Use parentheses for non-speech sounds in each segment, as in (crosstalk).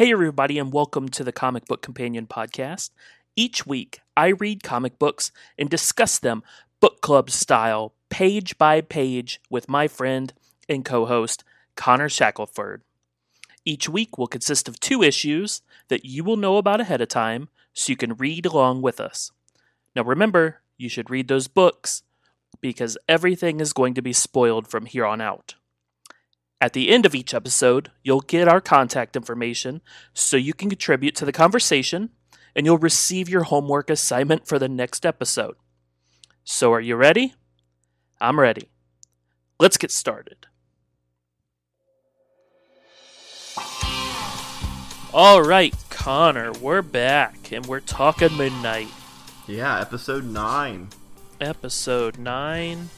Hey, everybody, and welcome to the Comic Book Companion podcast. Each week, I read comic books and discuss them book club style, page by page, with my friend and co host, Connor Shackelford. Each week will consist of two issues that you will know about ahead of time so you can read along with us. Now, remember, you should read those books because everything is going to be spoiled from here on out. At the end of each episode, you'll get our contact information so you can contribute to the conversation and you'll receive your homework assignment for the next episode. So, are you ready? I'm ready. Let's get started. All right, Connor, we're back and we're talking Moon Knight. Yeah, episode nine. Episode 9.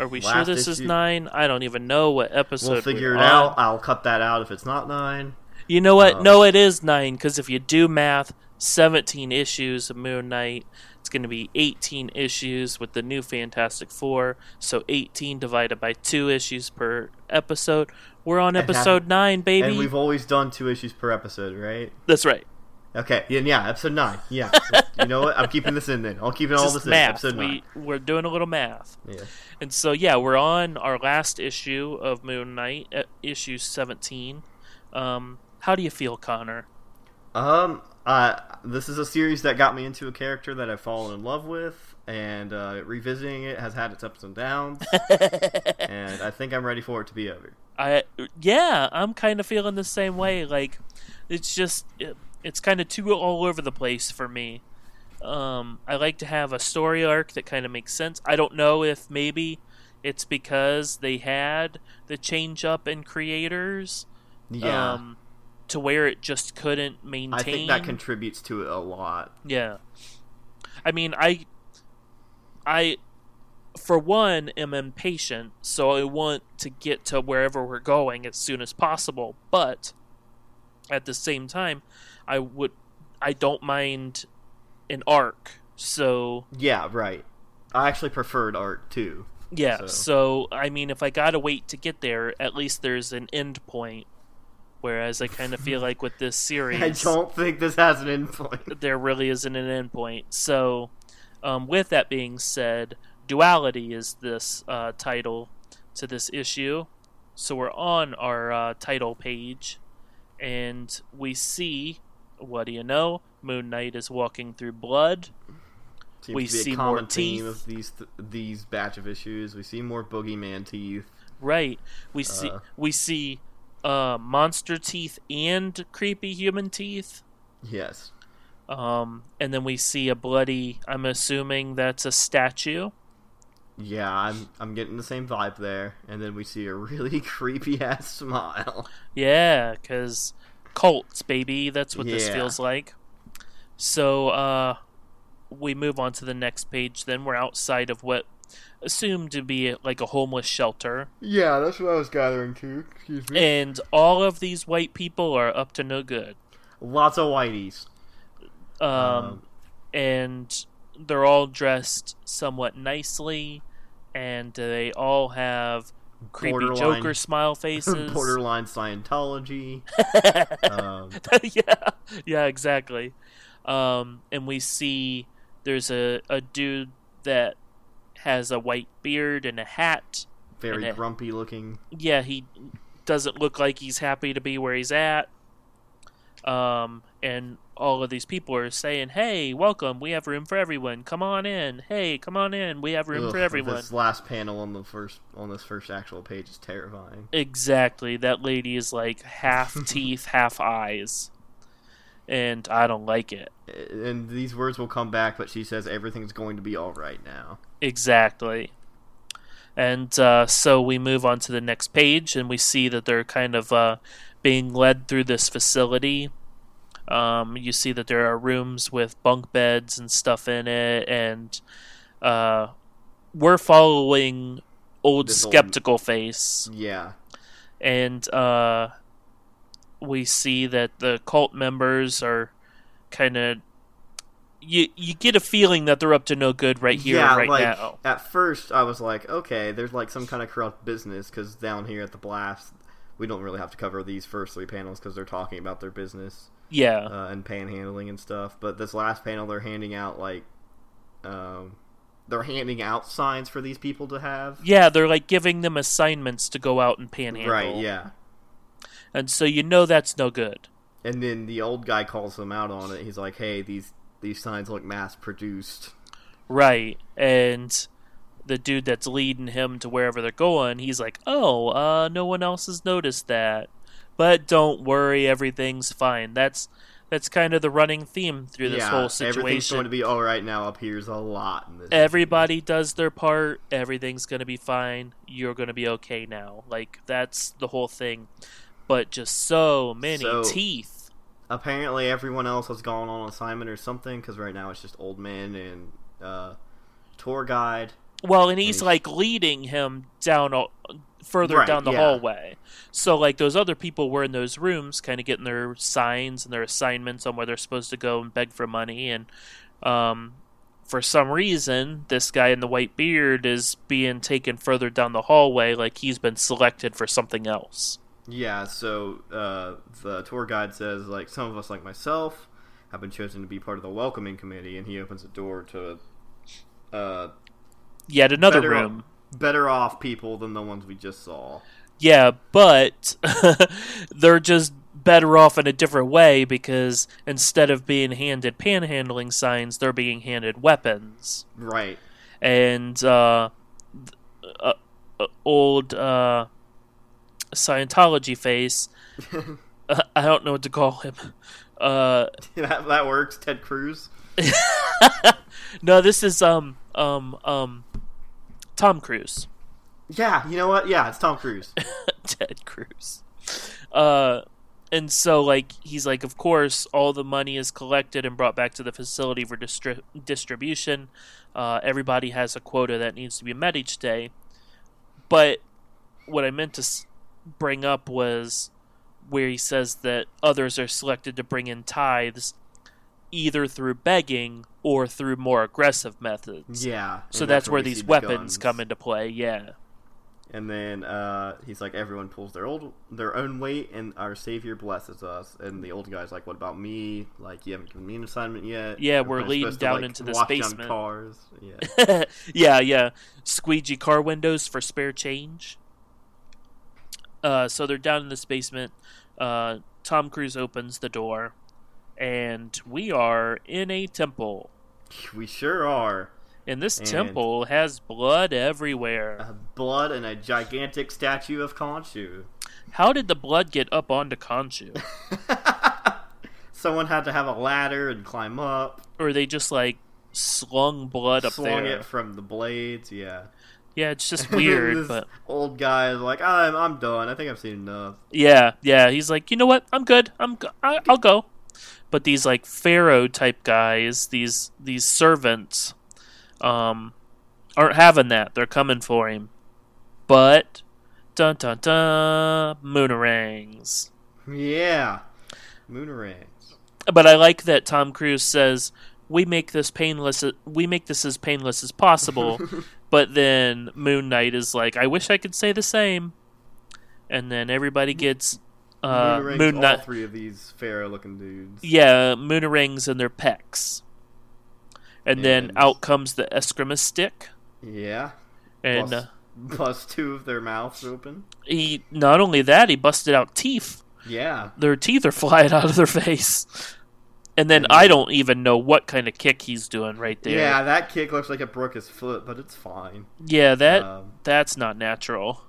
Are we sure this is 9? I don't even know what episode We'll figure it on. out. I'll cut that out if it's not nine. You know what? Um, no, it is nine because if you do math, seventeen issues of Moon Knight. It's going to be eighteen issues with the new Fantastic Four. So eighteen divided by two issues per episode. We're on episode nine, baby. And we've always done two issues per episode, right? That's right. Okay, yeah, yeah episode nine. Yeah. (laughs) you know what? I'm keeping this in then. I'll keep it all this in. math. Episode nine. We we're doing a little math, Yeah. and so yeah, we're on our last issue of Moon Knight, uh, issue seventeen. Um, how do you feel, Connor? Um, uh, this is a series that got me into a character that I've fallen in love with, and uh, revisiting it has had its ups and downs, (laughs) and I think I'm ready for it to be over. I yeah, I'm kind of feeling the same way. Like it's just it, it's kind of too all over the place for me. Um, I like to have a story arc that kind of makes sense. I don't know if maybe it's because they had the change up in creators, Yeah. um, to where it just couldn't maintain. I think that contributes to it a lot. Yeah. I mean, I I for one am impatient, so I want to get to wherever we're going as soon as possible, but at the same time, I would I don't mind an arc. So, Yeah, right. I actually preferred art too. yeah, So- so I mean if I got to wait to get there, at least there's an end point. Whereas I kind of feel (laughs) like with this series I don't think this has an end point. (laughs) there really isn't an end point. So, um, with that being said, duality is this uh, title to this issue. So we're on our uh, title page, and we see, what do you know? Moon Knight is walking through blood. Seems We see more teeth. of these th- these batch of issues. We see more boogeyman teeth. Right. We see Uh. we see uh, monster teeth and creepy human teeth. Yes. Um, and then we see a bloody. I'm assuming that's a statue. Yeah, I'm I'm getting the same vibe there. And then we see a really (laughs) creepy ass smile. Yeah, because cults, baby. That's what this feels like. So, uh, we move on to the next page. Then we're outside of what assumed to be like a homeless shelter, Yeah, that's what I was gathering too. Excuse me. and all of these white people are up to no good. Lots of whiteys. Um, Um, and they're all dressed somewhat nicely, and they all have creepy Joker smile faces. (laughs) Borderline Scientology. (laughs) um, (laughs) yeah, yeah, exactly. Um, and we see there's a, a dude that has a white beard and a hat. very it- grumpy looking. Yeah, he doesn't look like he's happy to be where he's at. Um, and all of these people are saying, "Hey, welcome. We have room for everyone. Come on in. Hey, come on in. We have room Ugh, for everyone." This last panel on the first on this first actual page is terrifying. Exactly. That lady is like half (laughs) teeth, half eyes. And I don't like it. And these words will come back, but she says everything's going to be all right now. Exactly. And uh, so we move on to the next page, and we see that they're kind of uh, being led through this facility. Um, you see that there are rooms with bunk beds and stuff in it, and uh, we're following old This old- skeptical face. Yeah. and uh, we see that the cult members are kind of you you get a feeling that they're up to no good right here yeah, right like now. at first I was like, okay, there's like some kind of corrupt business because down here at the blast, we don't really have to cover these first three panels because they're talking about their business Yeah. uh, and panhandling and stuff. But this last panel, they're handing out like, um, they're handing out signs for these people to have. yeah, they're like giving them assignments to go out and panhandle. Right. Yeah. And so you know that's no good. And then the old guy calls them out on it. He's like, "Hey, these these signs look mass produced." Right. And the dude that's leading him to wherever they're going, he's like, "Oh, uh no one else has noticed that." But don't worry, everything's fine. That's that's kind of the running theme through this yeah, whole situation. everything's going to be all right now. Up here's a lot in this. Everybody does their part. Everything's going to be fine. You're going to be okay now. Like that's the whole thing. But just so many So- teeth. Apparently, everyone else has gone on assignment or something because right now it's just old man and uh, tour guide. Well, and he's he's- like leading him down a, further Right, down the yeah. hallway. So like those other people were in those rooms, kind of getting their signs and their assignments on where they're supposed to go and beg for money. And um, for some reason, this guy in the white beard is being taken further down the hallway, like he's been selected for something else. Yeah, so uh, the tour guide says like some of us, like myself, have been chosen to be part of the welcoming committee, and he opens the door to uh, Yet another better, room. Better off people than the ones we just saw. Yeah, but (laughs) they're just better off in a different way because instead of being handed panhandling signs, they're being handed weapons. Right. And uh, uh, uh, old uh, Scientology face, (laughs) uh, I don't know what to call him. Uh, (laughs) that, that works. Ted Cruz. no, this is um um um Tom Cruise. Yeah, you know what? Yeah, it's Tom Cruise. (laughs) Ted Cruz. Uh, and so like he's like, of course, all the money is collected and brought back to the facility for distri- distribution. Uh, everybody has a quota that needs to be met each day. But what I meant to s- bring up was where he says that others are selected to bring in tithes either through begging or through more aggressive methods. Yeah. So and that's, where these the weapons guns. come into play. Yeah. And then uh, he's like, everyone pulls their old their own weight, and our savior blesses us. And the old guy's like, what about me? Like, you haven't given me an assignment yet. Yeah, we're leading supposed to, down like, into this down basement." Cars. Yeah. (laughs) yeah, yeah. Squeegee car windows for spare change. Uh, so they're down in this basement. Uh, Tom Cruise opens the door, and we are in a temple. we sure are. And this And- temple has blood everywhere. Blood and a gigantic statue of Khonshu. How did the blood get up onto Khonshu? (laughs) Someone had to have a ladder and climb up. or they just like slung blood up Swung there? it from the blades. Yeah. Yeah, it's just (laughs) weird, this but old guy is like, I'm, I'm done. I think I've seen enough. Yeah, yeah. He's like, you know what? I'm good. I'm. Go- I- I'll go. But these like pharaoh type guys, these these servants, um, aren't having that. They're coming for him. But dun dun dun, moonarangs. Yeah. Moonarangs. But I like that Tom Cruise says we make this painless. We make this as painless as possible. (laughs) but then Moon Knight is like, I wish I could say the same. And then everybody gets uh, Moonarangs, Moon all Knight. three of these pharaoh looking dudes. Yeah, moonarangs and their pecs. And, then out comes the eskrima stick, Yeah. and uh, Plus, plus two of their mouths open. he not only that he busted out teeth. Yeah. Their teeth are (laughs) flying out of their face. And then I don't even know what kind of kick he's doing right there. Yeah, that kick looks like it broke his foot, but it's fine. Yeah, that Um, that's not natural.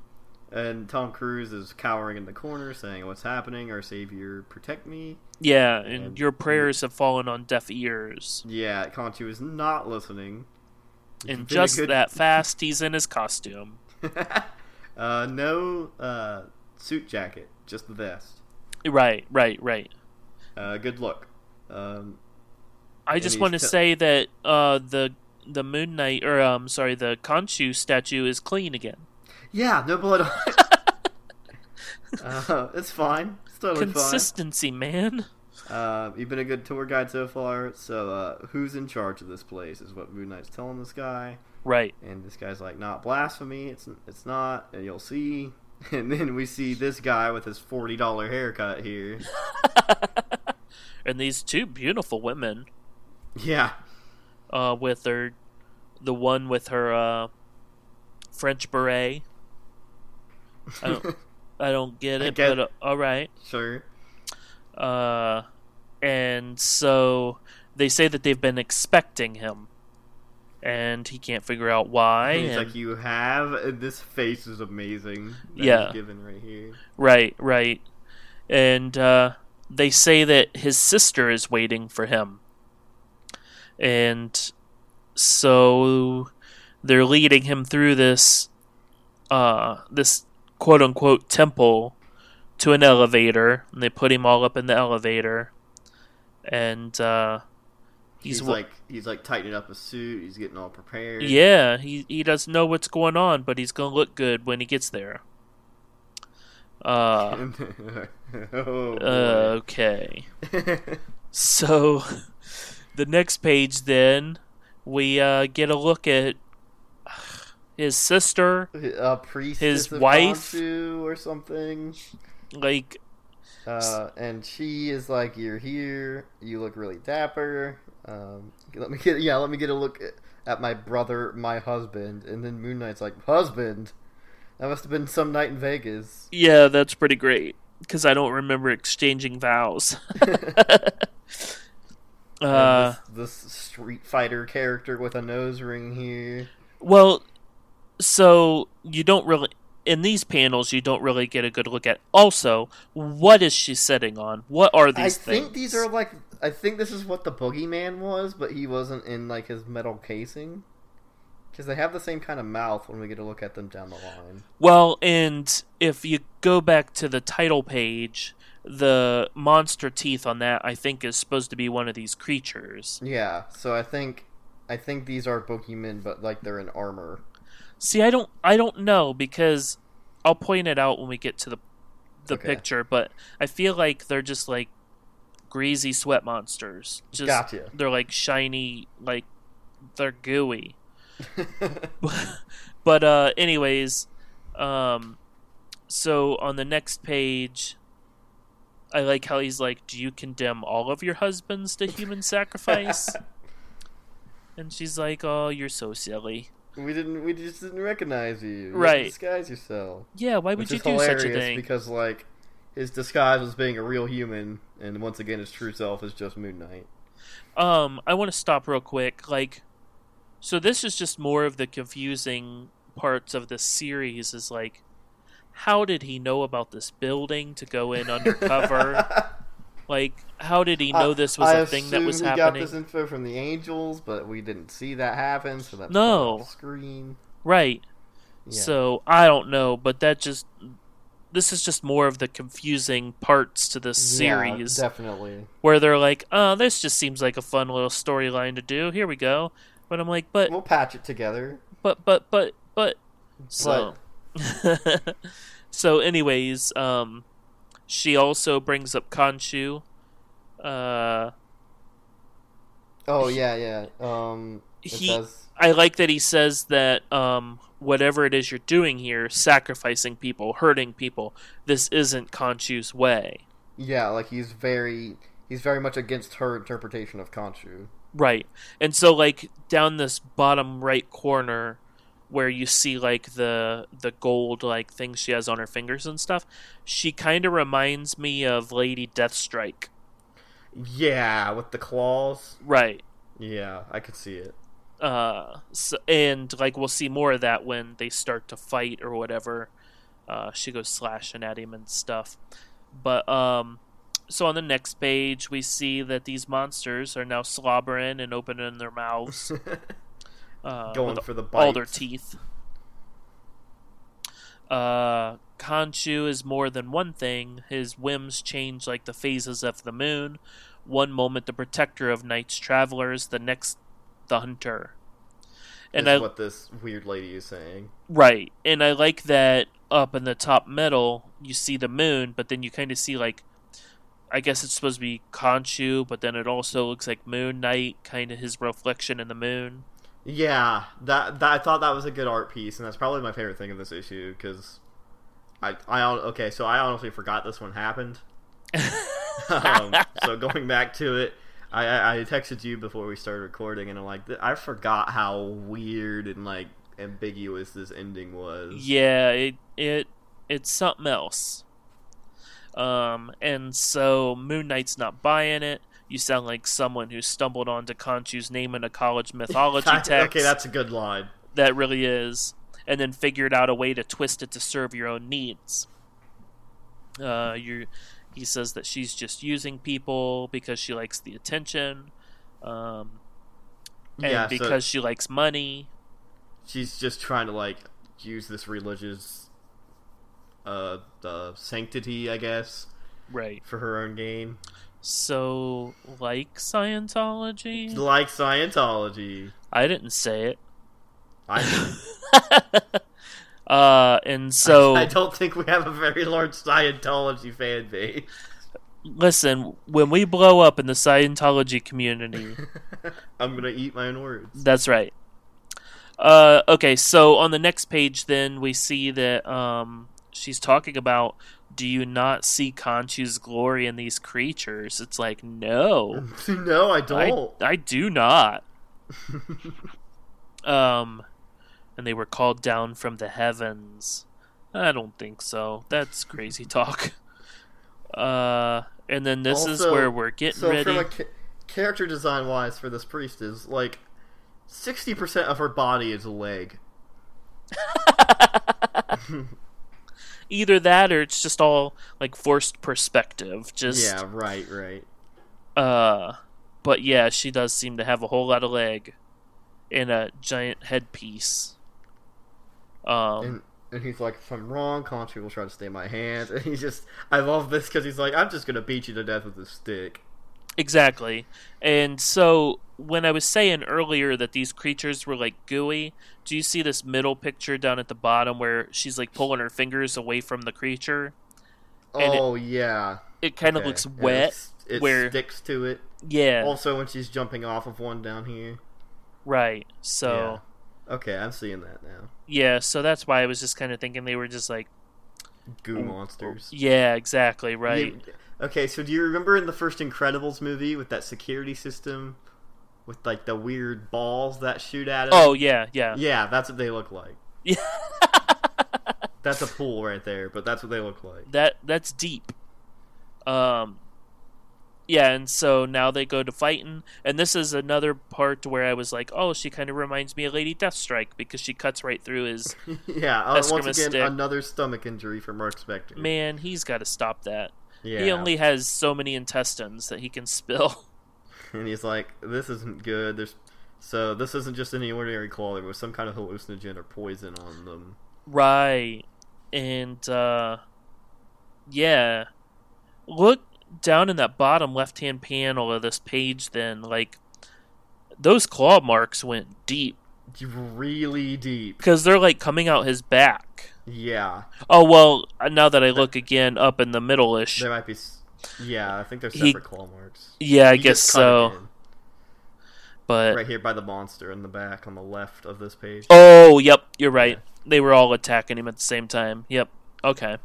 And Tom Cruise is cowering in the corner, saying, "What's happening? Our savior, protect me." Yeah, and and- your prayers have fallen on deaf ears. Yeah, Khonshu is not listening. And just good- that fast, he's in his costume. (laughs) uh, no uh, suit jacket, just the vest. Right, right, right. Uh, good look. Um, I just want to t- say that uh, the the Moon Knight, or um, sorry, the Khonshu statue is clean again. Yeah, no blood on it. (laughs) uh, it's fine. It's totally Consistency, man. Uh, you've been a good tour guide so far. So, uh, who's in charge of this place? Is what Moon Knight's telling this guy. Right. And this guy's like, "Not blasphemy. It's it's not. And you'll see." (laughs) And then we see this guy with his forty dollar haircut here. (laughs) and these two beautiful women Yeah. uh, with her, the one with her uh, French beret. I don't, I don't get it, get- but uh, all right. Sure. Uh, and so they say that they've been expecting him, and he can't figure out why. He's and- like, you have and this face is amazing. Yeah. given right here. Right, right. And uh, they say that his sister is waiting for him. And so they're leading him through this uh this quote unquote temple to an elevator and they put him all up in the elevator and uh He's, he's, like he's like tightening up his suit. He's getting all prepared. yeah, he he doesn't know what's going on, but he's to look good when he gets there. Uh (laughs) oh, okay. So, (laughs) the next page, then we uh, get a look at his sister. a priestess His wife- or something. Like, Uh, and she is like, "You're here. You look really dapper. Um, let me get yeah, let me get a look at, at my brother, my husband." And then Moon Knight's like, "Husband? That must have been some night in Vegas." yeah, that's pretty great because I don't remember exchanging vows. (laughs) (laughs) uh, this, this Street Fighter character with a nose ring here. well, so you don't really in these panels you don't really get a good look at. Also, what is she sitting on? What are these I things? think these are like I think this is what the boogeyman was, but he wasn't in like his metal casing. Because they have the same kind of mouth when we get to look at them down the line. Well, and if you go back to the title page, the monster teeth on that I think is supposed to be one of these creatures. Yeah, so I think I think these are boogeymen, but like they're in armor. See, I don't I don't know because I'll point it out when we get to the the Okay. picture, but I feel like they're just like greasy sweat monsters. Just Gotcha. they're like shiny like they're gooey. (laughs) (laughs) but uh anyways, um so on the next page I like how he's like, "Do you condemn all of your husbands to human sacrifice?" (laughs) and she's like, "Oh, you're so silly." We didn't. We just didn't recognize you. You Right. Disguise yourself. Yeah, why would you do such a thing? because like his disguise was being a real human, and once again, his true self is just Moon Knight. Um, I want to stop real quick. Like, so this is just more of the confusing parts of the series. Is like, how did he know about this building to go in (laughs) undercover? Like, how did he know this was I a thing that was he happening? got this info from the angels, but we didn't see that happen, so that's No. screen. Right. Yeah. So I don't know, but that just this is just more of the confusing parts to this series yeah, definitely. where they're like, "Oh, this just seems like a fun little storyline to do. Here we go." But I'm like, "But We'll patch it together. but but but but so (laughs) so anyways um she also brings up Khonshu uh Oh yeah, yeah. Um, He- says I like that he says that um whatever it is you're doing here sacrificing people hurting people this isn't Khonshu's way yeah, like he's very he's very much against her interpretation of Khonshu. right and so like down this bottom right corner where you see like the the gold like things she has on her fingers and stuff she kind of reminds me of Lady Deathstrike. Yeah, with the claws. right. Yeah, I could see it. uh so, and like we'll see more of that when they start to fight or whatever. Uh she goes slashing at him and stuff. But um so on the next page we see that these monsters are now slobbering and opening their mouths (laughs) uh, Going for the all their teeth uh Khonshu is more than one thing. His whims change like the phases of the moon. One moment the protector of night's travelers, the next the hunter. And I what this weird lady is saying. right, and I like that up in the top middle you see the moon, but then you kind of see like I guess it's supposed to be Khonshu, but then it also looks like Moon Knight, kind of his reflection in the moon. Yeah, that, that I thought that was a good art piece, and that's probably my favorite thing of this issue because I, I okay, so I honestly forgot this one happened. (laughs) um, so going back to it, I, I I texted you before we started recording, and I'm like, I forgot how weird and like ambiguous this ending was. Yeah, it it it's something else. Um, and so Moon Knight's not buying it. You sound like someone who stumbled onto Khonshu's name in a college (laughs) mythology text. okay, that's a good line. That really is. And then figured out a way to twist it to serve your own needs. Uh, you he says that she's just using people because she likes the attention. Um, and Yeah, so- because she likes money. She's just trying to like use this religious uh uh sanctity, I guess, Right. for her own gain. So, like Scientology? Like Scientology. I didn't say it. I (laughs) Uh, and so, I don't think we have a very large Scientology fan base. listen, when we blow up in the Scientology community, (laughs) I'm gonna eat my own words. that's right. Uh, okay, so on the next page, then we see that um, she's talking about. Do you not see Khonshu's glory in these creatures? It's like no, (laughs) no, I I, don't. I do not. (laughs) um, and they were called down from the heavens. I don't think so. That's crazy (laughs) talk. Uh, and then this is where we're getting so ready. from ca- character design wise for this priest is like 60% of her body is a leg. Either that, or it's just all like forced perspective. Just yeah, right, right. uh, but yeah, she does seem to have a whole lot of leg and a giant headpiece. Um, And and he's like, if I'm wrong, Khonshu will try to stay my hand. (laughs) And he's just, I love this because he's like, I'm just gonna beat you to death with a stick. Exactly. And so when I was saying earlier that these creatures were like gooey, do you see this middle picture down at the bottom where she's like pulling her fingers away from the creature? And it- oh yeah, It kind of looks wet. It where- sticks to it. Yeah, Also, when she's jumping off of one down here. right. So Okay, I'm seeing that now. yeah. so that's why I was just kind of thinking they were just like Goo monsters. yeah, exactly, right. You- okay, so do you remember in the first Incredibles movie with that security system, with like the weird balls that shoot at it? Oh yeah, yeah. yeah, that's what they look like. Yeah. (laughs) That's a pool right there, but that's what they look like. that that's deep. Um yeah, and so now they go to fighting, and this is another part where I was like, "Oh, she kind of reminds me of Lady Deathstrike because she cuts right through his (laughs) yeah, uh, once again, stick. another stomach injury for Mark Spector. man. He's got to stop that. Yeah. He only has so many intestines that he can spill. (laughs) and he's like, "This isn't good." There's so this isn't just any ordinary claw. There was some kind of hallucinogen or poison on them. right, and uh yeah, look down in that bottom left-hand panel of this page. Then, like, those claw marks went deep Really deep. because they're like coming out his back. Yeah, Oh well, now that I look again up in the middle-ish, there might be. Yeah, I think they're He- separate claw marks. yeah, I You guess just cut it so. But right here by the monster in the back on the left of this page. oh, yep, you're right. They were all attacking him at the same time. Yep. Okay.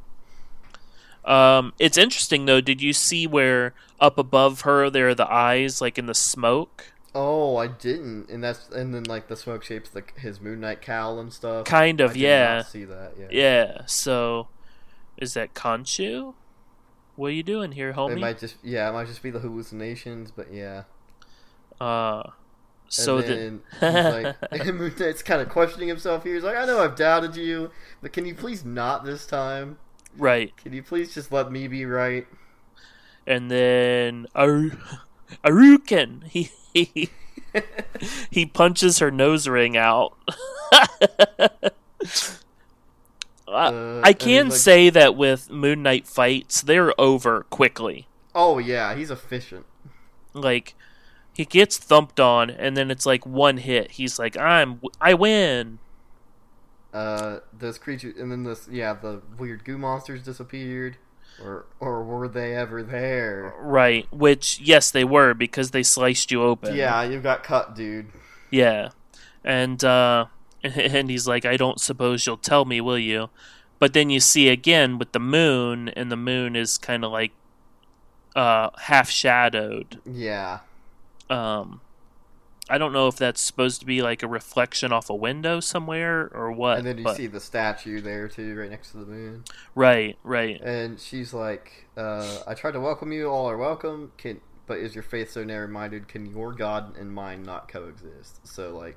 Um, it's interesting though. Did you see where up above her there are the eyes, like in the smoke? Oh, I didn't, and that's and then like the smoke shapes like his Moon Knight cowl and stuff. Kind of, yeah, see that. Yeah. yeah. So, is that Khonshu? What are you doing here, It homie? might just yeah, it might just be the hallucinations, but yeah. Uh, so and the then he's like, (laughs) (laughs) Moon Knight's kind of questioning himself here. He's like, I know I've doubted you, but can you please not this time? right. Can you please just let me be right? and then Aru- Aruken he he, he punches her nose ring out. (laughs) I, Uh, I can he's like- say that with Moon Knight fights, they're over quickly. Oh yeah, he's efficient. Like he gets thumped on, and then it's like one hit. He's like, "I'm I win." Uh, this creature, and then this, yeah, the weird goo monsters disappeared, or or were they ever there? Right? Which yes, they were because they sliced you open. Yeah, you got cut, dude. Yeah. And uh (laughs) and he's like, I don't suppose you'll tell me, will you? but then you see again with the moon, and the moon is kind of like uh, half shadowed. Yeah. Um, I don't know if that's supposed to be like a reflection off a window somewhere or what. And then you but- see the statue there too, right next to the moon. right, right. And she's like, uh, "I tried to welcome you. All are welcome. Can but is your faith so narrow-minded? Can your God and mine not coexist? So like,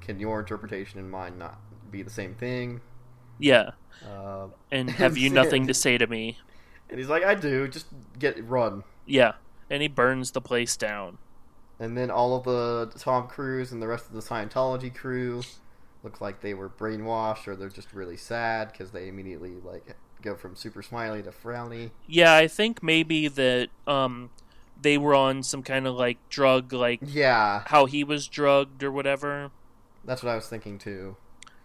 can your interpretation and mine not be the same thing?" Yeah. Uh, And (laughs) have you (laughs) nothing to say to me? and he's like, "I do. Just get run." Yeah. And he burns the place down. And then all of the Tom Cruise and the rest of the Scientology crew look like they were brainwashed, or they're just really sad because they immediately like go from super smiley to frowny. Yeah, I think maybe that um they were on some kind of like drug like Yeah, how he was drugged or whatever. that's what I was thinking too.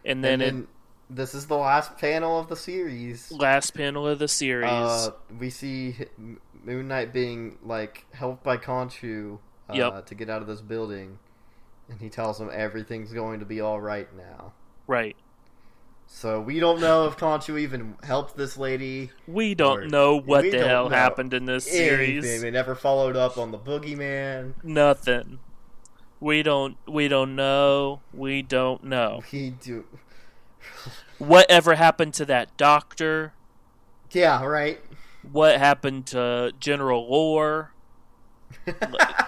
And then, and then this is the last panel of the series. last panel of the series. Uh, we see Moon Knight being like helped by Khonshu uh, Yep. to get out of this building, and he tells him everything's going to be all right now. right. So we don't know if Khonshu even helped this lady. We don't know what the hell happened in this series. Anything. They never followed up on the boogeyman. Nothing. We don't we don't know. We don't know. We do. Whatever happened to that doctor? Yeah, right. What happened to General Lore?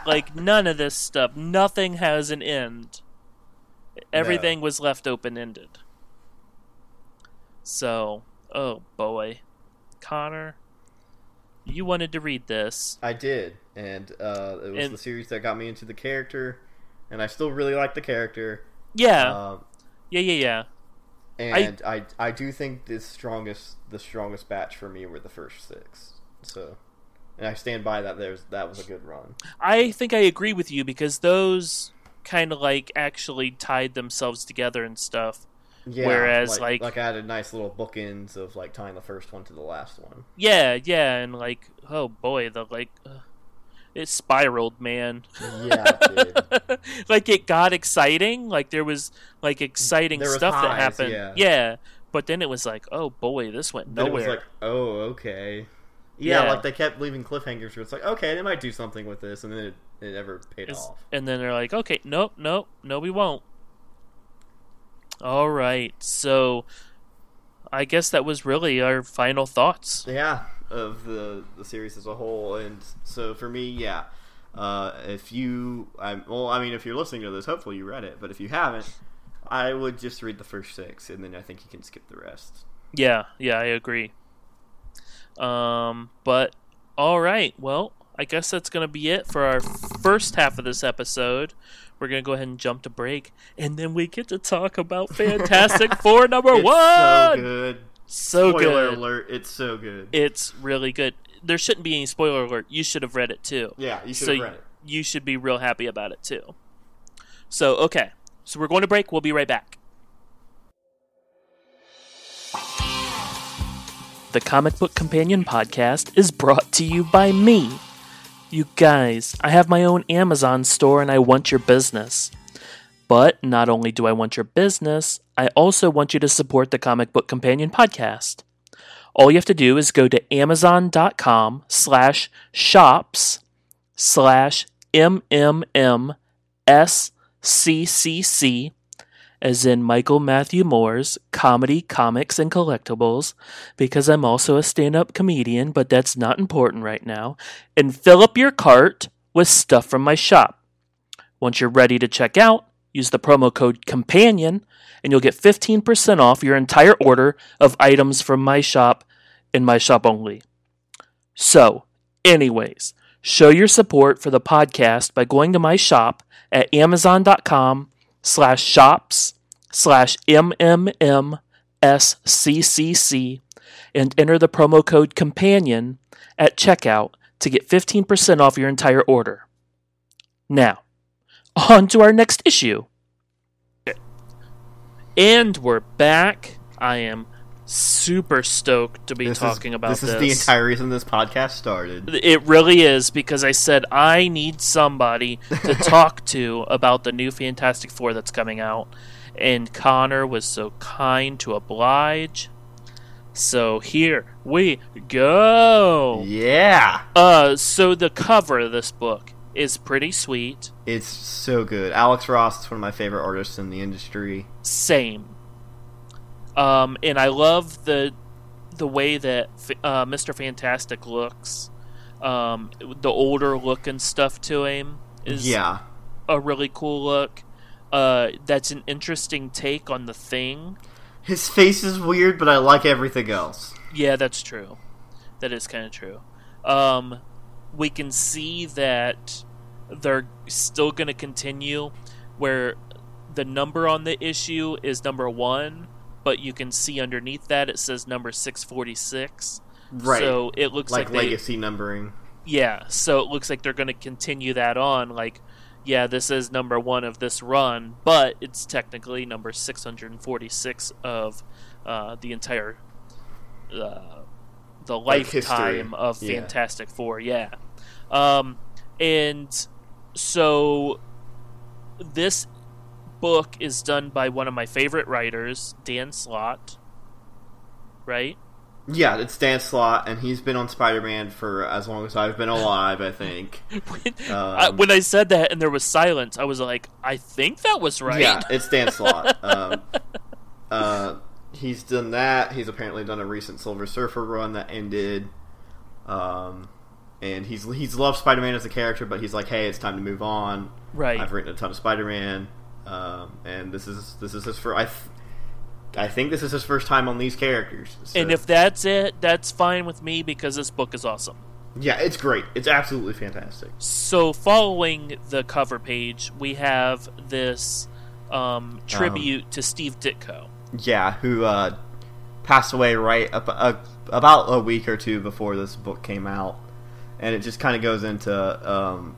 Like none of this stuff. Nothing has an end. Everything was left open ended. So, oh boy, Connor, you wanted to read this. I did, and uh, it was And- the series that got me into the character, and I still really like the character. Yeah, Um, yeah, yeah, yeah. and I, I do think the strongest the strongest batch for me were the first six. So, and I stand by that. There's that was a good run. I think I agree with you because those kind of like actually tied themselves together and stuff. Yeah. Whereas, like, like- like I added nice little bookends of like tying the first one to the last one. Yeah, yeah, and like, oh boy, the like, uh, it spiraled, man. Yeah, it (laughs) like it got exciting. Like there was like exciting was stuff that happened. yeah. but then it was like, oh boy, this went nowhere. was like, oh, okay. Yeah, Yeah. like they kept leaving cliffhangers where it's like, okay, they might do something with this, and then it, it never paid Is- off. and then they're like, okay, nope, nope, no, we won't. All right, so I guess that was really our final thoughts. Yeah, of the the series as a whole, and so for me, yeah. Uh, if you, I'm well, I mean, if you're listening to this, hopefully you read it, but if you haven't, I would just read the first six, and then I think you can skip the rest. Yeah, yeah, I agree. Um, but all right, well, I guess that's gonna be it for our first half of this episode. We're gonna go ahead and jump to break, and then we get to talk about (laughs) Fantastic Four number It's one. so good. So Spoiler good. alert! It's so good. It's really good. There shouldn't be any spoiler alert. You should have read it too. yeah, you should so have read it. you should be real happy about it too. So okay, so we're going to break. We'll be right back. The Comic Book Companion podcast is brought to you by me. You guys, I have my own Amazon store and I want your business. But not only do I want your business, I also want you to support the Comic Book Companion podcast. All you have to do is go to amazon.com slash shops slash MMMSCCC, as in Michael Matthew Moore's Comedy, Comics, and Collectibles, because I'm also a stand up comedian, but that's not important right now, and fill up your cart with stuff from my shop. Once you're ready to check out, use the promo code COMPANION, and you'll get 15% off your entire order of items from my shop and my shop only. So, anyways, show your support for the podcast by going to my shop at amazon.com slash shops slash mmmsccc and enter the promo code companion at checkout to get 15% off your entire order. Now, on to our next issue. And we're back. I am super stoked to be This talking is, about this. this. is the entire reason this podcast started. It really is because I said I need somebody to (laughs) talk to about the new Fantastic Four that's coming out, and Connor was so kind to oblige. So here we go. Yeah, Uh, so the cover of this book is pretty sweet. it's so good. Alex Ross is one of my favorite artists in the industry. Same. Um, and I love the the way that uh, Mr. Fantastic looks. Um, the older look and stuff to him is Yeah, a really cool look. Uh, that's an interesting take on the thing. his face is weird, but I like everything else. Yeah, that's true. That is kind of true. Um, we can see that they're still going to continue where the number on the issue is number one, but you can see underneath that it says number 646. Right, So it looks like, like, they, legacy numbering. yeah, so it looks like they're going to continue that on. Like, yeah, this is number one of this run, but it's technically number 646 of uh, the entire uh, the Like lifetime of Yeah. Fantastic Four. Yeah, um, and so this book is done by one of my favorite writers, Dan Slott. Right? Yeah, it's Dan Slott, and he's been on Spider-Man for as long as I've been alive. I think. (laughs) when, Um, I, when I said that and there was silence, I was like, I think that was right. Yeah, it's Dan (laughs) Slott. um, uh, he's done that. He's apparently done a recent Silver Surfer run that ended. Um, and he's he's loved Spider-Man as a character, but he's like, hey, it's time to move on. right. I've written a ton of Spider-Man, um, and this is this is his first. I, th- I think this is his first time on these characters. So- and if that's it, that's fine with me because this book is awesome. yeah, it's great. It's absolutely fantastic. So, following the cover page, we have this um, tribute to Steve Ditko. Yeah, who uh, passed away right up, uh, about a week or two before this book came out, and it just kind of goes into um,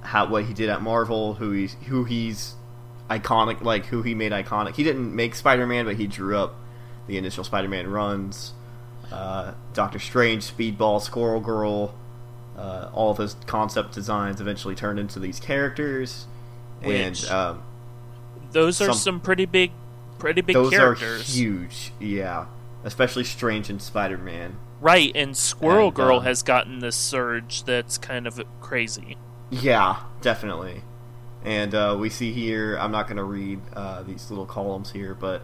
how what he did at Marvel, who he's who he's iconic, like who he made iconic. He didn't make Spider-Man, but he drew up the initial Spider-Man runs. Uh, Doctor Strange, Speedball, Squirrel Girl, uh, all of his concept designs eventually turned into these characters, Which- and um, Those are Some- some, pretty big, pretty big those characters, are huge. Yeah, especially Strange and Spider-Man. right? And Squirrel And, Girl um, has gotten this surge that's kind of crazy. Yeah, definitely. And uh, we see here, I'm not going to read uh, these little columns here, but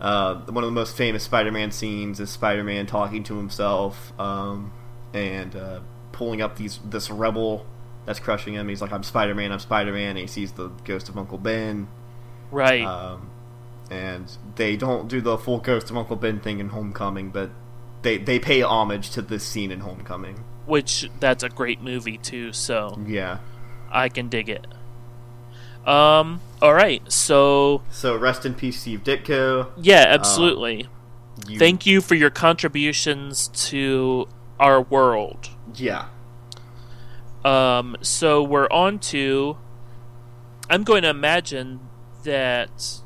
uh, one of the most famous Spider Man scenes is Spider Man talking to himself um, and uh, pulling up these this rebel that's crushing him. He's like, I'm Spider Man, I'm Spider Man. And he sees the ghost of Uncle Ben. Right. Um, and they don't do the full ghost of Uncle Ben thing in Homecoming, but they, they pay homage to this scene in Homecoming. Which that's a great movie too. So Yeah. I can dig it. Um. All right. So So rest in peace, Steve Ditko. yeah, absolutely. You, Thank you for your contributions to our world. Yeah. Um, so we're on to. I'm going to imagine that.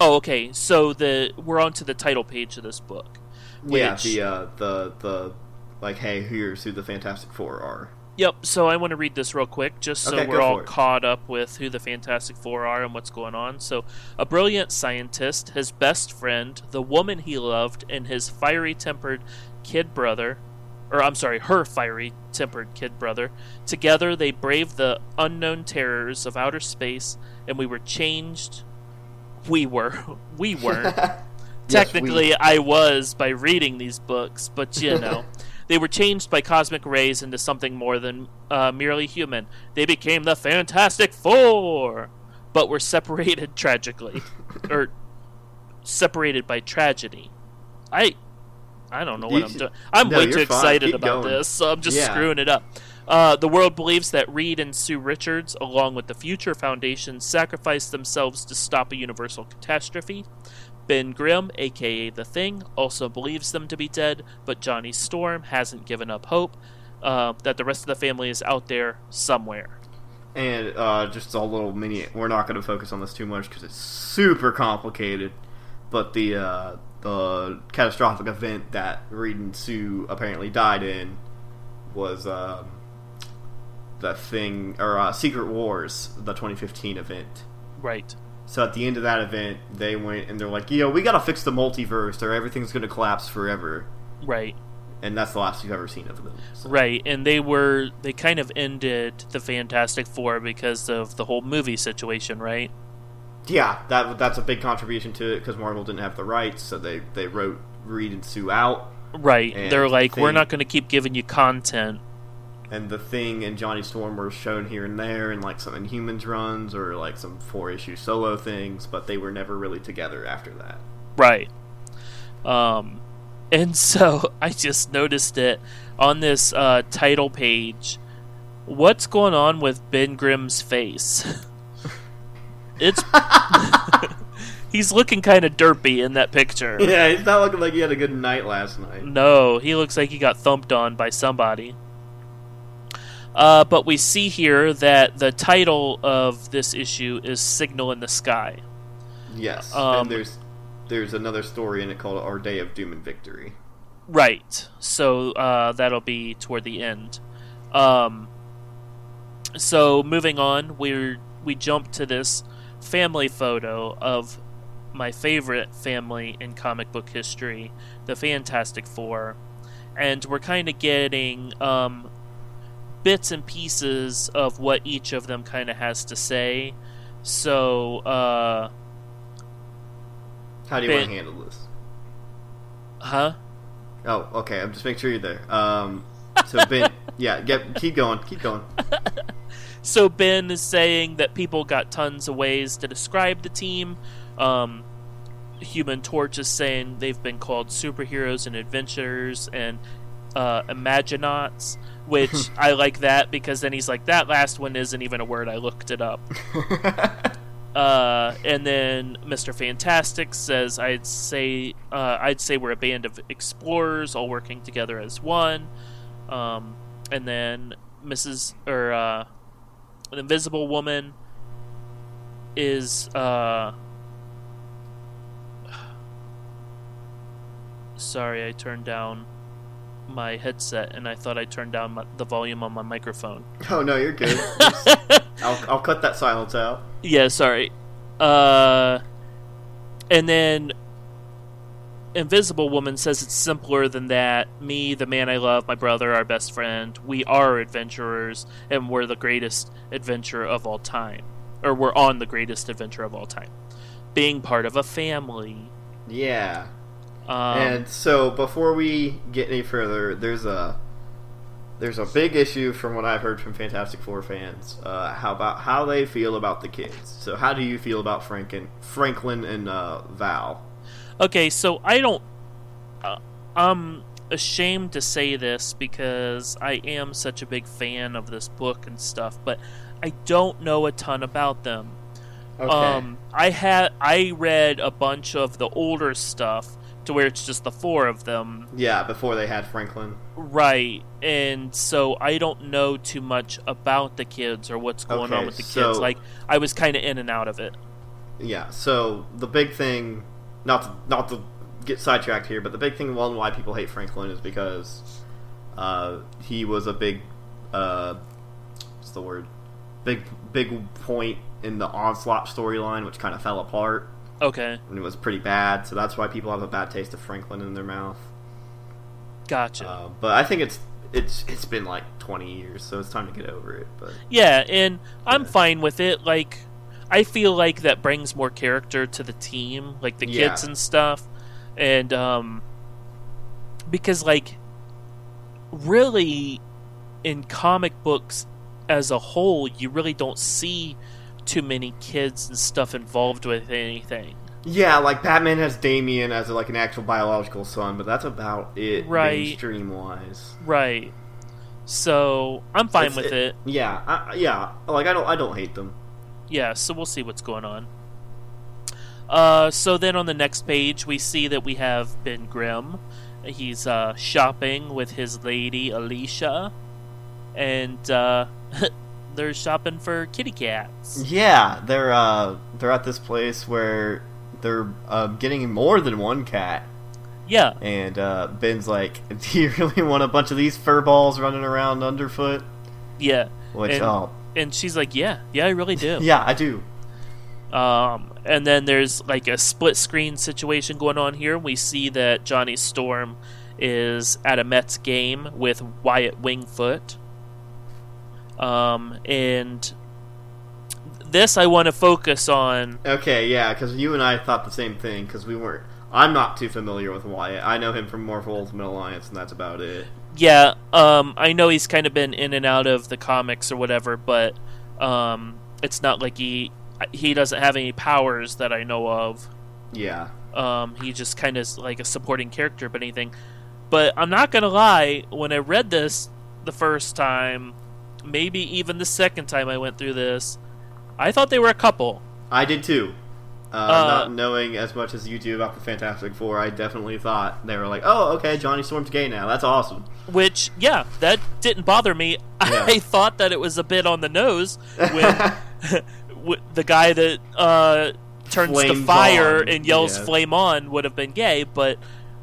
Oh, okay. So the we're on to the title page of this book. Yeah, the uh, the the like, hey, here's who the Fantastic Four are. Yep. So I want to read this real quick, just so Okay, we're all caught up with who the Fantastic Four are and what's going on. So, a brilliant scientist, his best friend, the woman he loved, and his fiery-tempered kid brother, or I'm sorry, her fiery-tempered kid brother. Together, they braved the unknown terrors of outer space, and we were changed. We were. (laughs) We weren't. (laughs) Technically, I was by reading these books, but you know. They were changed by cosmic rays into something more than uh, merely human. They became the Fantastic Four, but were separated (laughs) tragically, or separated by tragedy. I, I don't know what You I'm doing. I'm No, way too excited Keep about going. this, so I'm just Yeah. screwing it up. Uh, the world believes that Reed and Sue Richards, along with the Future Foundation, sacrificed themselves to stop a universal catastrophe. Ben Grimm, aka The Thing, also believes them to be dead, but Johnny Storm hasn't given up hope uh, that the rest of the family is out there somewhere. And uh, just a little mini. We're not going to focus on this too much because it's super complicated. But the uh, the catastrophic event that Reed and Sue apparently died in was um, the thing or uh, Secret Wars, the 2015 event. Right. So at the end of that event, they went and they're like, "Yo, we gotta fix the multiverse, or everything's gonna collapse forever." Right. And that's the last you've ever seen of them. So. Right, and they were they kind of ended the Fantastic Four because of the whole movie situation, right? Yeah, that that's a big contribution to it because Marvel didn't have the rights, so they they wrote Reed and Sue out. Right. They're like, we're not going to keep giving you content. And the thing and Johnny Storm were shown here and there in like some Inhumans runs or like some four issue solo things, but they were never really together after that. Right. Um, and (laughs) so I just noticed it on this uh, title page. What's going on with Ben Grimm's face? (laughs) it's (laughs) he's looking kind of derpy in that picture. Yeah, he's not looking like he had a good night last night. No, he looks like he got thumped on by somebody. Uh, but we see here that the title of this issue is "Signal in the Sky." Yes, Um, and there's there's another story in it called Our Day of Doom and Victory. Right. So uh, that'll be toward the end. Um, so moving on, we we jump to this family photo of my favorite family in comic book history, the Fantastic Four, and we're kind of getting um, bits and pieces of what each of them kind of has to say. So, uh, How do you Ben- want to handle this? huh? Oh, okay. I'm just making sure you're there. Um, so Ben, (laughs) yeah, get keep going, keep going. (laughs) So Ben is saying that people got tons of ways to describe the team. Um, Human Torch is saying they've been called superheroes and adventurers and uh, imaginauts, which (laughs) I like that because then he's like, that last one isn't even a word. I looked it up. (laughs) Uh, and then Mr. Fantastic says, "I'd say uh, I'd say we're a band of explorers all working together as one." Um, and then Mrs. or uh, the Invisible Woman is uh, (sighs) sorry, I turned down my headset and I thought I turned down my, the volume on my microphone. (laughs) oh no, you're good. (laughs) I'll I'll cut that silence out. Yeah, sorry. Uh, and then Invisible Woman says it's simpler than that. Me, the man I love, my brother, our best friend, we are adventurers, and we're the greatest adventure of all time. Or we're on the greatest adventure of all time. Being part of a family. Yeah. Um, and so before we get any further, there's a there's a big issue from what I've heard from Fantastic Four fans. Uh, how about how they feel about the kids? So how do you feel about Franklin, Franklin and uh, Val? Okay, so I don't. Uh, I'm ashamed to say this because I am such a big fan of this book and stuff, but I don't know a ton about them. Okay. Um, I had I read a bunch of the older stuff to where it's just the four of them, yeah, before they had Franklin. right? And so I don't know too much about the kids or what's going on with the kids. Like I was kind of in and out of it. Yeah. So the big thing, not to, not to get sidetracked here, but the big thing one why people hate Franklin is because uh, he was a big, uh, what's the word? Big big point in the onslaught storyline, which kind of fell apart Okay, and it was pretty bad. So that's why people have a bad taste of Franklin in their mouth. gotcha. Uh, but I think it's it's it's been like 20 years, so it's time to get over it. But Yeah, and I'm Yeah. fine with it. Like, I feel like that brings more character to the team, like the Yeah. kids and stuff. And, um, because, like, really, in comic books as a whole, you really don't see too many kids and stuff involved with anything. Yeah, like Batman has Damian as like an actual biological son, but that's about it, Right. mainstream wise. Right. So, I'm fine It's- with it. Yeah, I, yeah. Like I don't, I don't hate them. yeah, so we'll see what's going on. Uh, so then on the next page, we see that we have Ben Grimm. He's uh, shopping with his lady Alicia, and uh, (laughs) they're shopping for kitty cats. Yeah, they're uh, they're at this place where they're uh, getting more than one cat, Yeah, and uh, Ben's like, (laughs) "Do you really want a bunch of these fur balls running around underfoot?" yeah, Which, And- oh, and she's like, "Yeah, yeah, I really do." yeah, I do. Um, and then there's like a split screen situation going on here. We see that Johnny Storm is at a Mets game with Wyatt Wingfoot. Um, and this I want to focus on. Okay, yeah, because you and I thought the same thing because we weren't. I'm not too familiar with Wyatt. I know him from Marvel Ultimate Alliance, and that's about it. Yeah, um, I know he's kind of been in and out of the comics or whatever, but um, it's not like he he doesn't have any powers that I know of. Yeah. Um, he just kind of like a supporting character, but anything. But I'm not gonna lie, when I read this the first time, maybe even the second time I went through this, I thought they were a couple. I did too. Uh, Uh, not knowing as much as you do about the Fantastic Four, I definitely thought they were like, "Oh, okay, Johnny Storm's gay now. That's awesome." Which, yeah, that didn't bother me. (laughs) Yeah. I thought that it was a bit on the nose when (laughs) the guy that uh, turns to fire on, and yells yeah. "flame on" would have been gay, but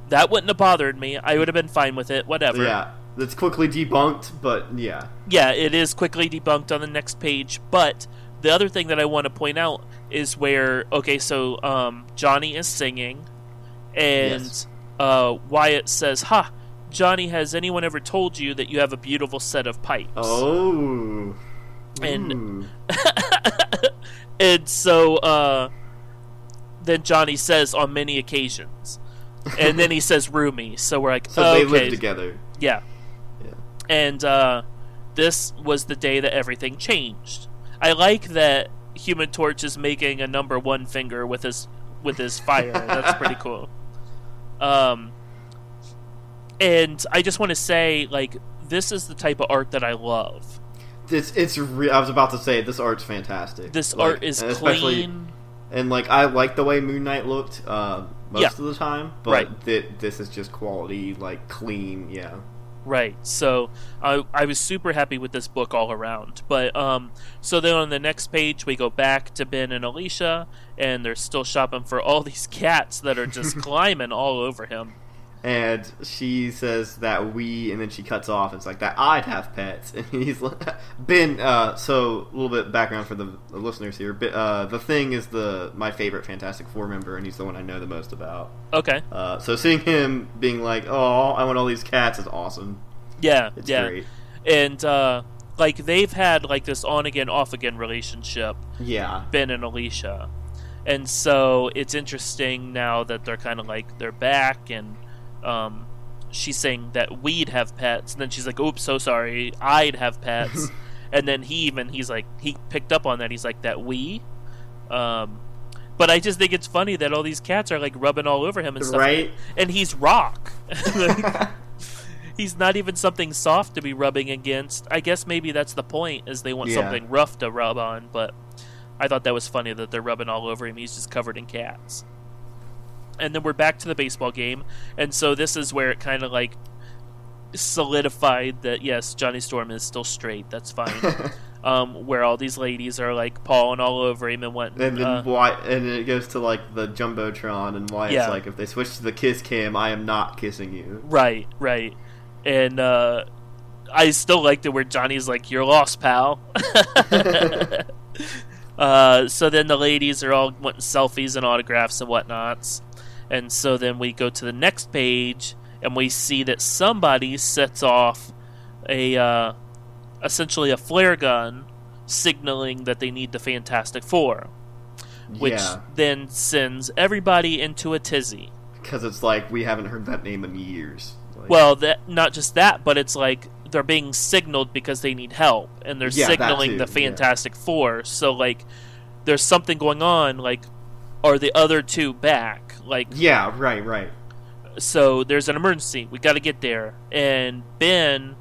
that wouldn't have bothered me. I would have been fine with it. Whatever. yeah, that's quickly debunked, but yeah, yeah, it is quickly debunked on the next page. But the other thing that I want to point out is where okay, so um, Johnny is singing, and Yes. uh, Wyatt says, "Ha, Johnny, has anyone ever told you that you have a beautiful set of pipes?" Oh. And- (laughs) and so uh, then Johnny says on many occasions, and then he says "roomie." So we're like, so they live together. Yeah. And uh, this was the day that everything changed. I like that Human Torch is making a number one finger with his with his fire. That's pretty (laughs) cool. Um, and I just want to say, like, this is the type of art that I love. It's it's. Re- I was about to say this art's fantastic. This Like, art is and clean. and like I like the way Moon Knight looked uh, most Yeah. of the time, but Right. thi- this is just quality, like clean. Yeah. Right. So I I was super happy with this book all around. But um so then on the next page we go back to Ben and Alicia and they're still shopping for all (laughs) these cats that are just (laughs) climbing all over him. And she says that we, and then she cuts off. It's like that I'd have pets, (laughs) and he's like, Ben. Uh, so a little bit background for the, listeners here. Bi- Uh, the thing is the my favorite Fantastic Four member, and he's the one I know the most about. Okay. Uh, so seeing him being like, "Oh, I want all these cats," is awesome. Yeah. It's yeah. great. And uh like they've had like this on again off again relationship Yeah. Ben and Alicia. And so it's interesting now that they're kind of like they're back and um, she's saying that we'd have pets and then she's like oops so sorry I'd have pets (laughs) and then he even he's like he picked up on that he's like that we um, but I just think it's funny that all these cats are like rubbing all over him and stuff Right. and he's rock Like, (laughs) (laughs) he's not even something soft to be rubbing against I guess maybe that's the point is they want Yeah. something rough to rub on but I thought that was funny that they're rubbing all over him. He's just covered in cats. And then we're back to the baseball game, and so this is where it kind of like solidified that yes, Johnny Storm is still straight. That's fine. (laughs) um, where all these ladies are like pawing all over him and what? And then uh, Wyatt, and then it goes to like the jumbotron, and why Yeah. like, "If they switch to the kiss cam, I am not kissing you." right, right, and uh, I still liked it where Johnny's like, "You're lost, pal." (laughs) (laughs) uh, so then the ladies are all wanting selfies and autographs and whatnots. And so then we go to the next page and we see that somebody sets off a uh, essentially a flare gun signaling that they need the Fantastic Four, which yeah, then sends everybody into a tizzy. because it's like we haven't heard that name in years. Like, Well, that not just that, but it's like they're being signaled because they need help, and they're Yeah, signaling the yeah. Fantastic Four. So like, there's something going on. Like, are the other two back? Like, yeah, right, right. so there's an emergency. We got to get there, and Ben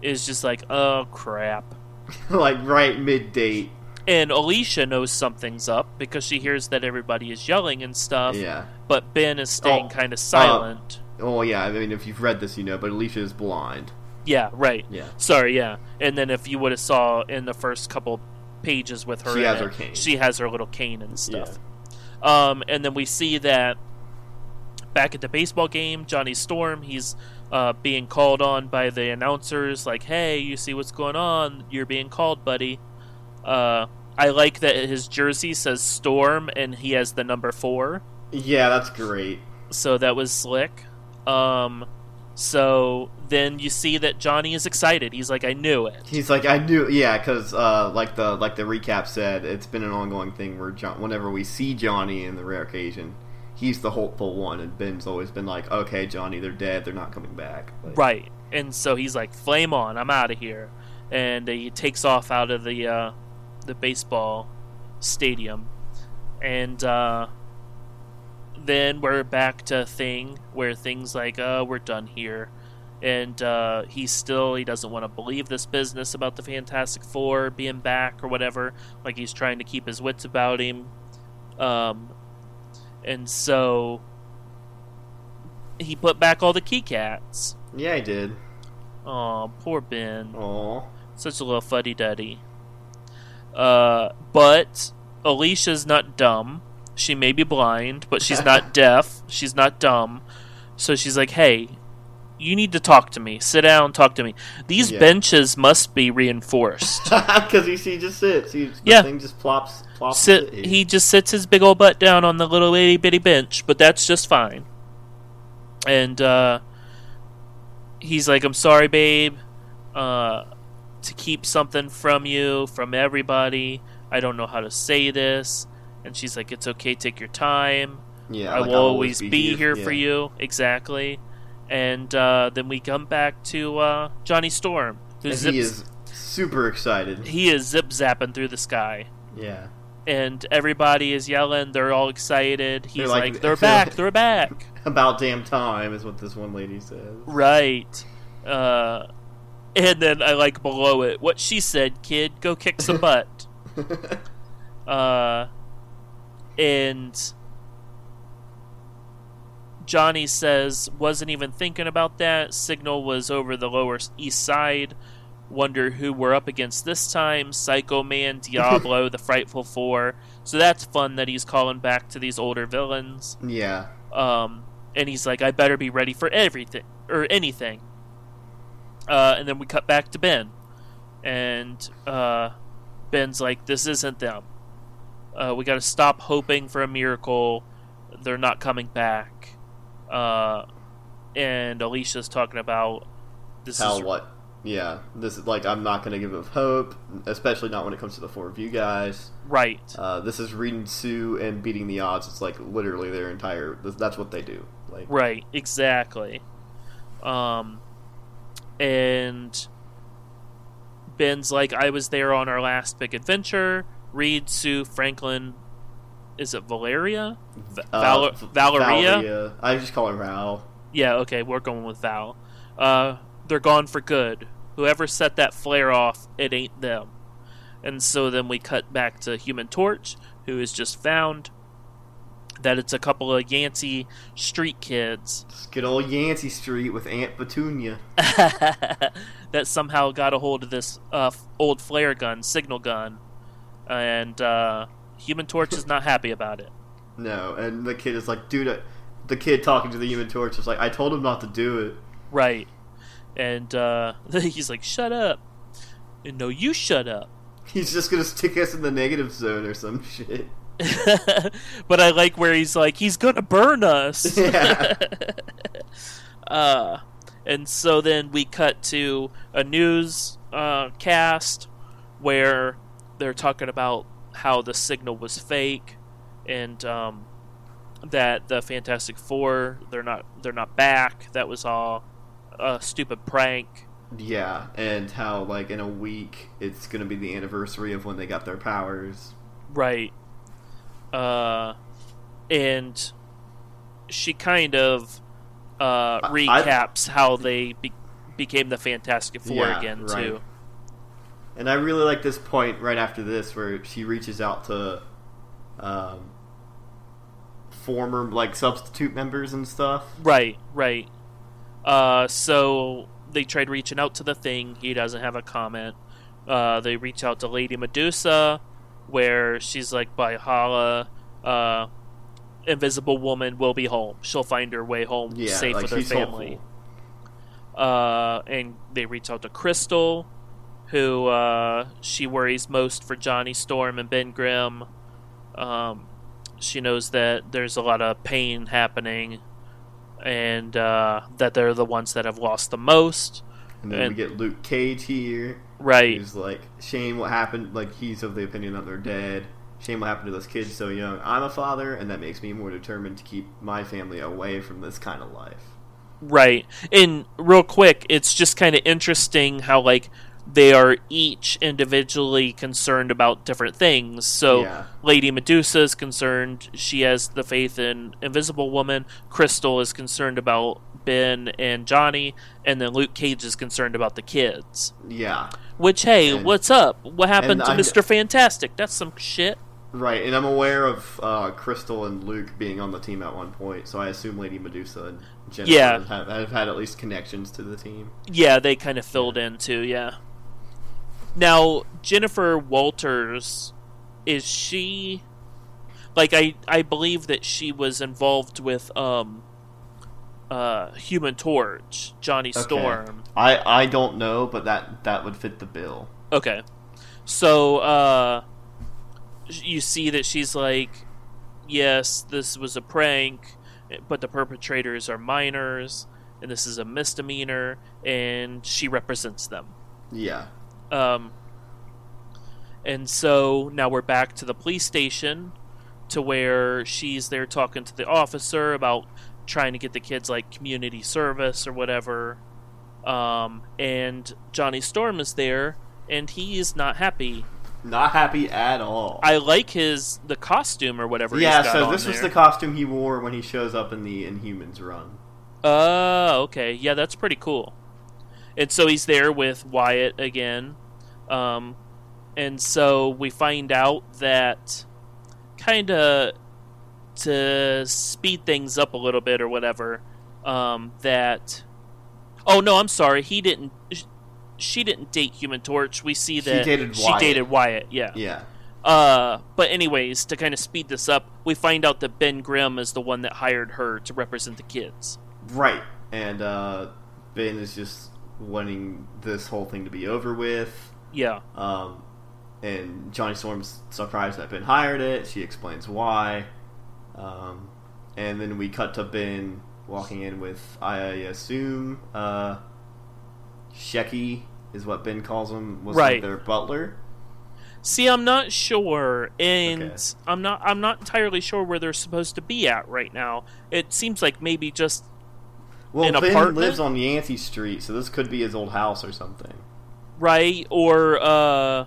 is just like, oh crap. (laughs) like right mid date. And Alicia knows something's up because she hears that everybody is yelling and stuff. Yeah. But Ben is staying Oh, kind of oh. silent. Oh yeah. I mean, if you've read this, you know. But Alicia is blind. yeah, right. Yeah. Sorry, yeah. And then if you would have saw in the first couple pages with her, She has it, her cane. She has her little cane and stuff. Um, and then we see that back at the baseball game, Johnny Storm, he's uh, being called on by the announcers, like, "Hey, you see what's going on? You're being called, buddy." Uh, I like that his jersey says Storm and he has the number four. Yeah, that's great. So that was slick. Um, so then you see that Johnny is excited. He's like, I knew it. He's like, I knew, yeah, because uh, like the like the recap said, it's been an ongoing thing where John, whenever we see Johnny in the rare occasion, he's the hopeful one, and Ben's always been like, okay, Johnny, they're dead, they're not coming back. Like, Right. And so he's like, "Flame on! I'm out of here." And he takes off out of the uh, the baseball stadium, and uh, then we're back to a thing where things like, "Oh, we're done here," and uh, he's still he doesn't want to believe this business about the Fantastic Four being back or whatever. Like he's trying to keep his wits about him, um, and so he put back all the keycats. Yeah, he did. Oh, poor Ben. oh Such a little fuddy duddy. Uh, but Alicia's not dumb. She may be blind, but she's not deaf. She's not dumb. So she's like, hey, you need to talk to me. Sit down, talk to me. These Yeah. benches must be reinforced. (laughs) Because he, he just sits. He, Yeah. thing just plops. plops Sit, he just sits his big old butt down on the little itty bitty bench, but that's just fine. And uh, he's like, "I'm sorry, babe, uh, to keep something from you, from everybody. I don't know how to say this." And she's like, "It's okay. Take your time. yeah, I like, will I'll always be, here, for Yeah. you." Exactly. And uh, then we come back to uh, Johnny Storm, who And zips, he is super excited. he is zip zapping through the sky yeah. and everybody is yelling. They're all excited. He's They're like, like- "They're (laughs) back! They're back!" (laughs) About damn time is what this one lady says. right. Uh, and then I like below it what she said, "Kid, go kick some (laughs) butt." Uh, and Johnny says, "Wasn't even thinking about that. Signal was over the lower east side." Wonder who we're up against this time. Psycho Man, (laughs) Diablo, the Frightful Four. So that's fun that he's calling back to these older villains. yeah. Um, and he's like, I better be ready for everything or anything. Uh, and then we cut back to Ben, and uh, Ben's like, "This isn't them. Uh, we got to stop hoping for a miracle. They're not coming back." Uh, and Alicia's talking about this How is what? Yeah. This is like I'm not gonna give up hope, especially not when it comes to the four of you guys. right. Uh, this is reading Sue and beating the odds. It's like literally their entire. That's what they do. Like Right, exactly. Um, and Ben's like, I was there on our last big adventure. Reed, Sue, Franklin. Is it Valeria? V- uh, Val- V- Valeria? Valeria. I just call her Val. Yeah, okay, we're going with Val. Uh, they're gone for good. Whoever set that flare off, it ain't them. And so then we cut back to Human Torch, who has just found that it's a couple of Yancey street kids Just good old Yancey Street with Aunt Petunia. (laughs) that somehow got a hold of this uh, old flare gun, signal gun, and uh, Human Torch is not happy about it. (laughs) No, and the kid is like, dude. I, the kid talking to the Human Torch is like, I told him not to do it. Right, and uh, (laughs) he's like, "Shut up!" And no, you shut up. (laughs) He's just gonna stick us in the negative zone or some shit. but I like where he's like, he's gonna burn us. Yeah. uh, and so then we cut to a news uh, cast where they're talking about how the signal was fake and um, that the Fantastic Four they're not they're not back. That was all a stupid prank. Yeah, and how like in a week it's gonna be the anniversary of when they got their powers. Right. Uh, and she kind of uh, I- recaps how they be- became the Fantastic Four Yeah, again right. too. And I really like this point right after this where she reaches out to um, former like substitute members and stuff. Right, right. Uh, so they tried reaching out to the thing. He doesn't have a comment. Uh, they reach out to Lady Medusa, where she's like, "By Hala, uh, Invisible Woman will be home. She'll find her way home Yeah, safe like with her family." Uh, and they reach out to Crystal, who uh, she worries most for Johnny Storm and Ben Grimm. Um, she knows that there's a lot of pain happening, and uh, that they're the ones that have lost the most. And then And- we get Luke Cage here. Right. He's like, shame what happened. Like he's of the opinion that they're dead. Shame what happened to those kids so young. I'm a father, and that makes me more determined to keep my family away from this kind of life. Right. And real quick, it's just kind of interesting how like they are each individually concerned about different things. So Yeah. Lady Medusa is concerned she has the faith in Invisible Woman, Crystal is concerned about Ben and Johnny, and then Luke Cage is concerned about the kids. Yeah, Which hey, And- what's up? What happened to Mr. Fantastic? That's some shit. right. And I'm aware of uh, Crystal and Luke being on the team at one point, so I assume Lady Medusa and Jennifer Yeah. have, have had at least connections to the team. Yeah, they kind of filled in too, yeah. Now, Jennifer Walters is she like I I believe that she was involved with um uh Human Torch, Johnny Okay. Storm. I I don't know, but that that would fit the bill. Okay. So uh you see that she's like yes, this was a prank, but the perpetrators are minors and this is a misdemeanor and she represents them. Yeah. Um, and so now we're back to the police station to where she's there talking to the officer about trying to get the kids like community service or whatever. Um, and Johnny Storm is there and he is not happy. Not happy at all. I like his the costume or whatever. yeah, he's got so this was there. the costume he wore when he shows up in the Inhumans run. Oh, okay. Yeah, that's pretty cool. And so he's there with Wyatt again. Um, and so we find out that kind of to speed things up a little bit or whatever, um, that. Oh, no, I'm sorry. He didn't. She didn't date Human Torch. We see She that dated she Wyatt. dated Wyatt. Yeah. Yeah. Uh, but anyways, to kind of speed this up, we find out that Ben Grimm is the one that hired her to represent the kids. Right. And uh, Ben is just wanting this whole thing to be over with. Yeah. Um, and Johnny Storm's surprised that Ben hired it. She explains why. Um, and then we cut to Ben walking in with, I assume, uh, Shecky is what Ben calls him, was Right. like their butler. See, I'm not sure, and Okay. I'm not. I'm not entirely sure where they're supposed to be at right now. It seems like maybe just Well, An Ben apartment? lives on Yancey Street, so this could be his old house or something. Right or uh,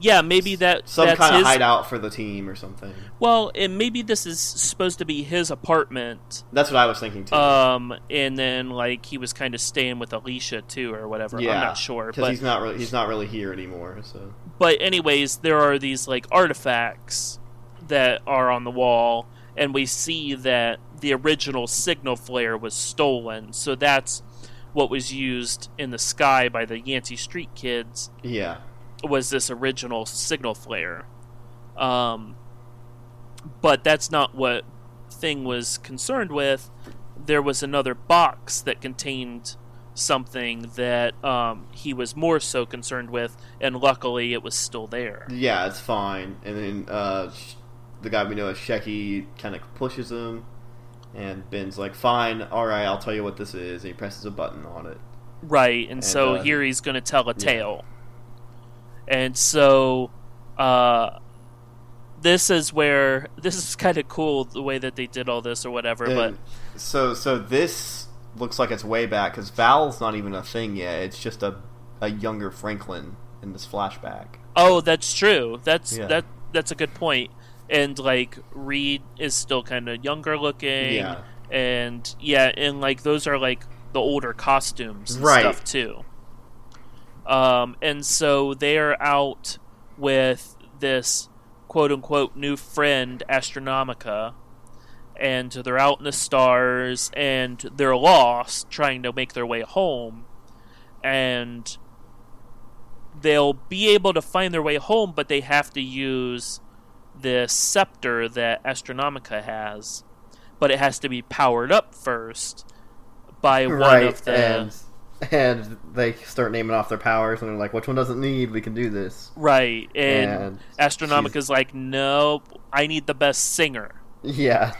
yeah, maybe that Some that's kind of his. hideout for the team or something. Well, and maybe this is supposed to be his apartment. That's what I was thinking too. Um, and then like he was kind of staying with Alicia too, or whatever. yeah, I'm not sure, because but he's not really he's not really here anymore. So but anyways, there are these like artifacts that are on the wall, and we see that the original signal flare was stolen. So that's what was used in the sky by the Yancey Street kids yeah, was this original signal flare. Um, but that's not what Thing was concerned with. There was another box that contained something that um, he was more so concerned with, and luckily it was still there. yeah, it's fine. And then uh, the guy we know as Shecky kind of pushes him, and Ben's like, "Fine, all right, I'll tell you what this is." And he presses a button on it. Right, and, so uh, here he's going to tell a tale. And so uh, this is where (laughs) this is kind of cool the way that they did all this or whatever, but so so this looks like it's way back because Val's not even a thing yet. It's just a a younger Franklin in this flashback. Oh, that's true. That's Yeah. that that's a good point. And like Reed is still kind of younger looking. Yeah. And yeah, and like those are like the older costumes and Right. stuff too. Um and so they're out with this quote unquote new friend Astronomica and they're out in the stars and they're lost trying to make their way home and they'll be able to find their way home, but they have to use the scepter that Astronomica has. But it has to be powered up first by one of the and and they start naming off their powers, and they're like, "Which one doesn't need? We can do this." Right. And, And Astronomica's like, nope, I need the best singer. Yeah,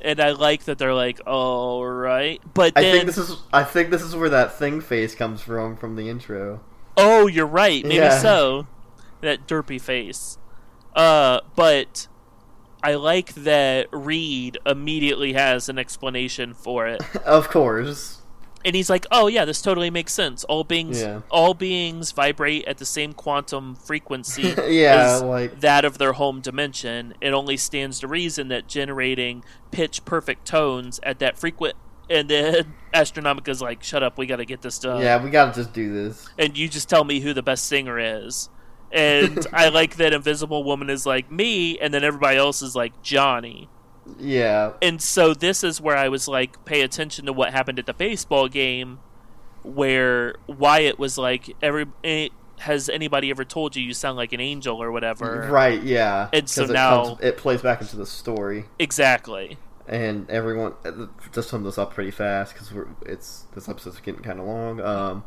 And I like that they're like, all right. But I think this is I think this is where that thing face comes from from the intro. oh, you're right. Maybe Yeah. so. That derpy face. Uh, but I like that Reed immediately has an explanation for it. (laughs) of course. and he's like, "Oh yeah, this totally makes sense. All beings, Yeah. all beings vibrate at the same quantum frequency (laughs) Yeah, like- that of their home dimension. It only stands to reason that generating pitch perfect tones at that frequent." And then (laughs) Astronomica's like, "Shut up, we got to get this done." yeah, we gotta just do this. and you just tell me who the best singer is." And I like that Invisible Woman is like me, and then everybody else is like Johnny. Yeah, And so this is where I was like, pay attention to what happened at the baseball game, where Wyatt was like, "Every eh, has anybody ever told you you sound like an angel or whatever?" right. Yeah, And so it now- comes- it plays back into the story, Exactly. and everyone just sum this up pretty fast because we're it's this episode's getting kind of long. Um,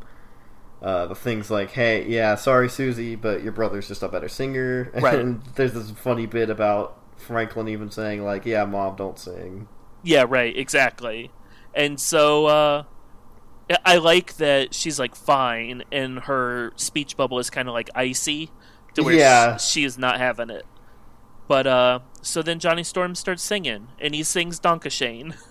uh, the things like, "Hey, yeah, sorry, Susie, but your brother's just a better singer," (laughs) Right. and there's this funny bit about Franklin even saying like, "Yeah, mom, don't sing." Yeah. Right. Exactly. And so uh, I like that she's like fine, and her speech bubble is kind of like icy, to where Yeah. she, she is not having it. But uh, so then Johnny Storm starts singing, and he sings Danke Schoen. (laughs)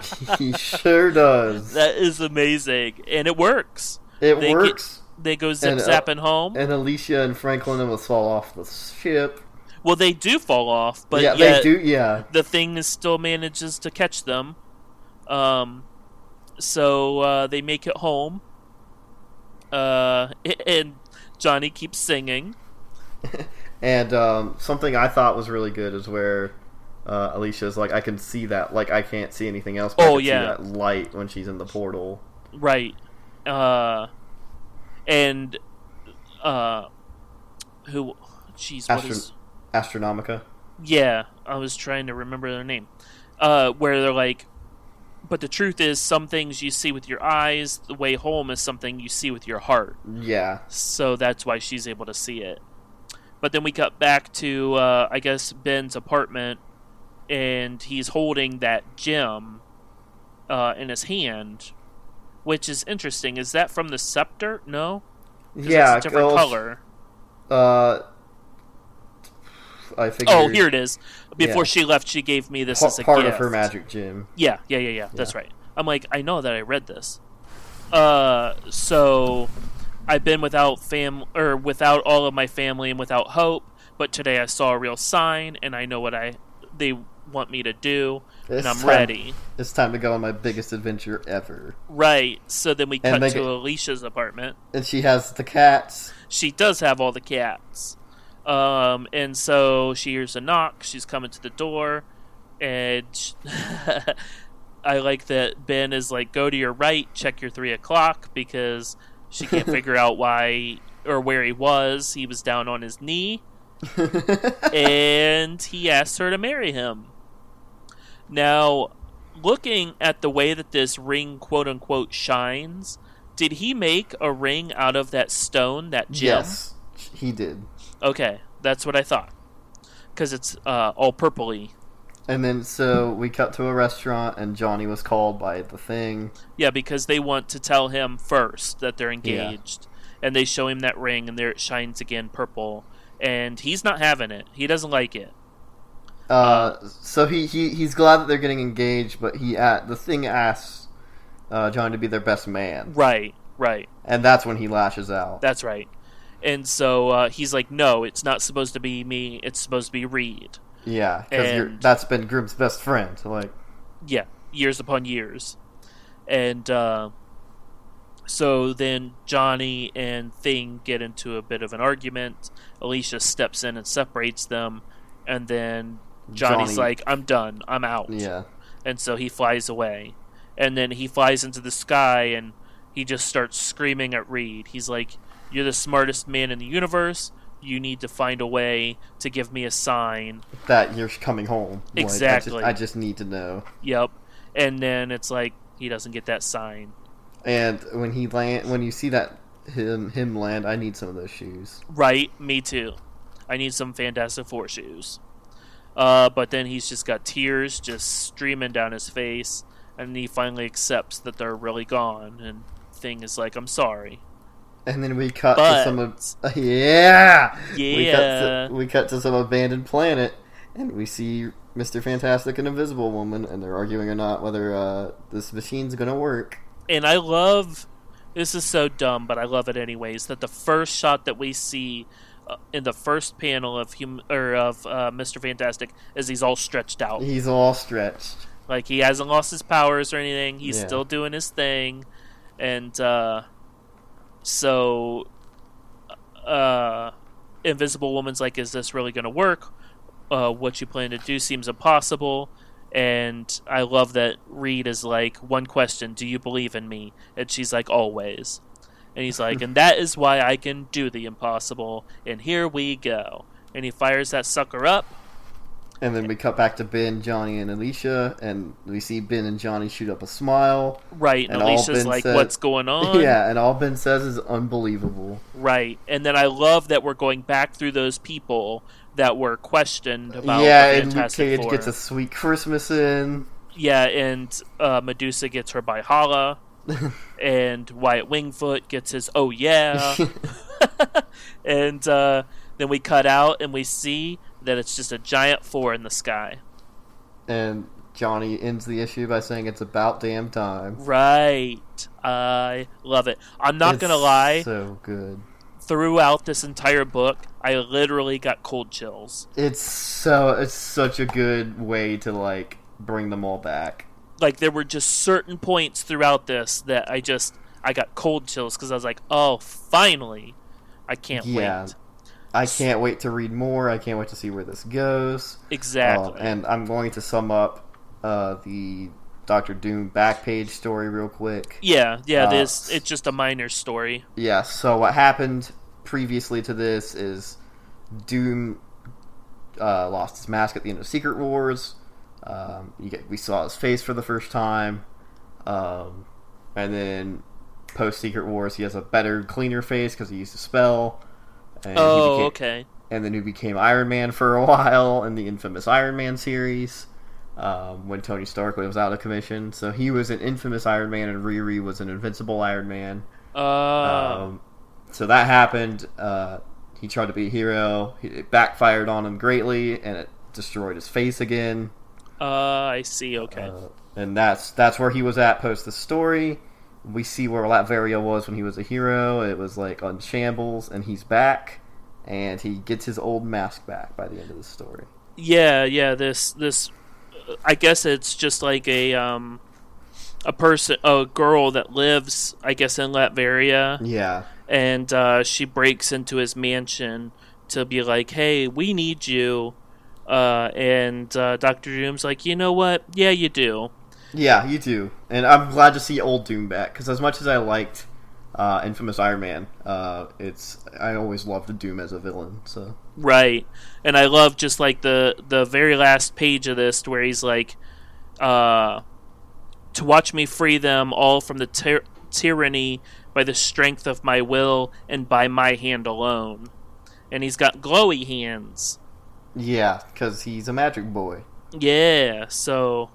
(laughs) he sure does. That is amazing, and it works. It they get- works. They go zip And, uh, zapping home. And Alicia and Franklin almost fall off the ship. well, they do fall off, but yeah, they do. Yeah, the thing is still manages to catch them. Um, so uh, they make it home. Uh, and Johnny keeps singing. (laughs) and um, something I thought was really good is where uh, Alicia's like, I can see that. Like, I can't see anything else. Oh, can yeah. see that light when she's in the portal. Right. Uh, and uh, who? Jeez, what is? Astronomica. Yeah, I was trying to remember their name. Uh, where they're like, but the truth is, some things you see with your eyes. The way home is something you see with your heart. Yeah, So that's why she's able to see it. But then we cut back to, uh, I guess, Ben's apartment, and he's holding that gem uh, in his hand, which is interesting. Is that from the scepter? No. yeah. it's a different color. Uh, I think. Oh, here it is. Before Yeah. she left, she gave me this as a part gift. of her magic gem. Yeah, yeah, yeah, yeah. That's Yeah. right. I'm like, I know that I read this. Uh, so I've been without fam or without all of my family and without hope, but today I saw a real sign, and I know what I they want me to do, and I'm time- ready. It's time to go on my biggest adventure ever. Right. So then we And cut to get- Alicia's apartment. And she has the cats. She does have all the cats. Um, and so she hears a knock. She's coming to the door, and sh (laughs) I like that Ben is like, "Go to your right, check your three o'clock," because she can't (laughs) figure out why or where he was. He was down on his knee, (laughs) and he asked her to marry him. Now, looking at the way that this ring "quote unquote" shines, did he make a ring out of that stone, that gem? yes, he did. Okay, that's what I thought. Because it's uh, all purpley. And then so we cut to a restaurant, and Johnny was called by the thing. Yeah, because they want to tell him first that they're engaged. And they show him that ring, and there it shines again purple. And he's not having it. He doesn't like it. Uh, so he, he he's glad that they're getting engaged, but he at the thing asks uh, Johnny to be their best man, Right, right. and that's when he lashes out. That's right. And so uh, he's like, no, it's not supposed to be me. It's supposed to be Reed. yeah, because that's Ben Grimm's best friend. Like, Yeah, years upon years. And uh, so then Johnny and Thing get into a bit of an argument. Alicia steps in and separates them. And then Johnny's Johnny- like, I'm done. I'm out. yeah, And so he flies away. And then he flies into the sky and he just starts screaming at Reed. He's like, You're the smartest man in the universe. You need to find a way to give me a sign that you're coming home. Like, I just- Exactly. I just, need to know. Yep. And then it's like he doesn't get that sign. And when he land, when you see that him him land, I need some of those shoes. Right, me too. I need some Fantastic Four shoes. Uh, but then he's just got tears just streaming down his face, and he finally accepts that they're really gone. And Thing is like, "I'm sorry." And then we cut But- to some of (laughs) yeah, We cut, Yeah. to, we cut to some abandoned planet, and we see Mister Fantastic and Invisible Woman, and they're arguing or not whether uh, this machine's gonna work. and I love this is so dumb, but I love it anyways. That the first shot that we see in the first panel of hum- or of uh, Mister Fantastic is he's all stretched out, He's all stretched. like he hasn't lost his powers or anything. He's Yeah. still doing his thing, and uh, so uh, Invisible Woman's like, "Is this really going to work? Uh, what you plan to do seems impossible." And I love that Reed is like, one question, do you believe in me? And she's like, always. And he's like, and that is why I can do the impossible. And here we go. And he fires that sucker up. And then we cut back to Ben, Johnny, and Alicia, and we see Ben and Johnny shoot up a smile. Right. And, And all like, said- what's going on? Yeah, and all Ben says is unbelievable. Right. And then I love that we're going back through those people that were questioned about yeah, and Luke Cage gets a sweet Christmas in. Yeah, and uh, Medusa gets her Valhalla, (laughs) and Wyatt Wingfoot gets his oh yeah, (laughs) (laughs) and uh, then we cut out and we see that it's just a giant four in the sky. and Johnny ends the issue by saying it's about damn time. Right, I love it. I'm not It's gonna lie. So good. Throughout this entire book, I literally got cold chills. It's so it's such a good way to like bring them all back. Like there were just certain points throughout this that I just I got cold chills because I was like, oh, finally! I can't Yeah. wait. I can't wait to read more. I can't wait to see where this goes. Exactly. Uh, and I'm going to sum up uh, the Doctor Doom back page story real quick. Yeah, yeah, Uh, this it's just a minor story. Yeah, so what happened previously to this is Doom uh, lost his mask at the end of Secret Wars. Um, you get, we saw his face for the first time. Um, and then post Secret Wars, he has a better, cleaner face because he used a spell. And Oh, became- okay. and then he became Iron Man for a (laughs) while in the infamous Iron Man series um, when Tony Stark was out of commission. So he was an infamous Iron Man, and Riri was an invincible Iron Man. Uh, Um, so that happened. Uh, he tried to be a hero. It backfired on him greatly, and it destroyed his face again. Uh, I see. Okay. Uh, and that's that's where he was at post the story. We see where Latveria was when he was a hero. It was like on shambles, and he's back, and he gets his old mask back by the end of the story. yeah, yeah. This this, I guess it's just like a um, a person, a girl that lives, I guess, in Latveria, Yeah, and uh, she breaks into his mansion to be like, "Hey, we need you." Uh, and uh, Doctor Doom's like, "You know what? Yeah, you do." yeah, you do, and I'm glad to see old Doom back because as much as I liked uh, Infamous Iron Man, uh, it's I always loved Doom as a villain. So Right. And I love just like the the very last page of this where he's like uh to watch me free them all from the tyr- tyranny by the strength of my will and by my hand alone. And he's got glowy hands. Yeah, because he's a magic boy. Yeah, so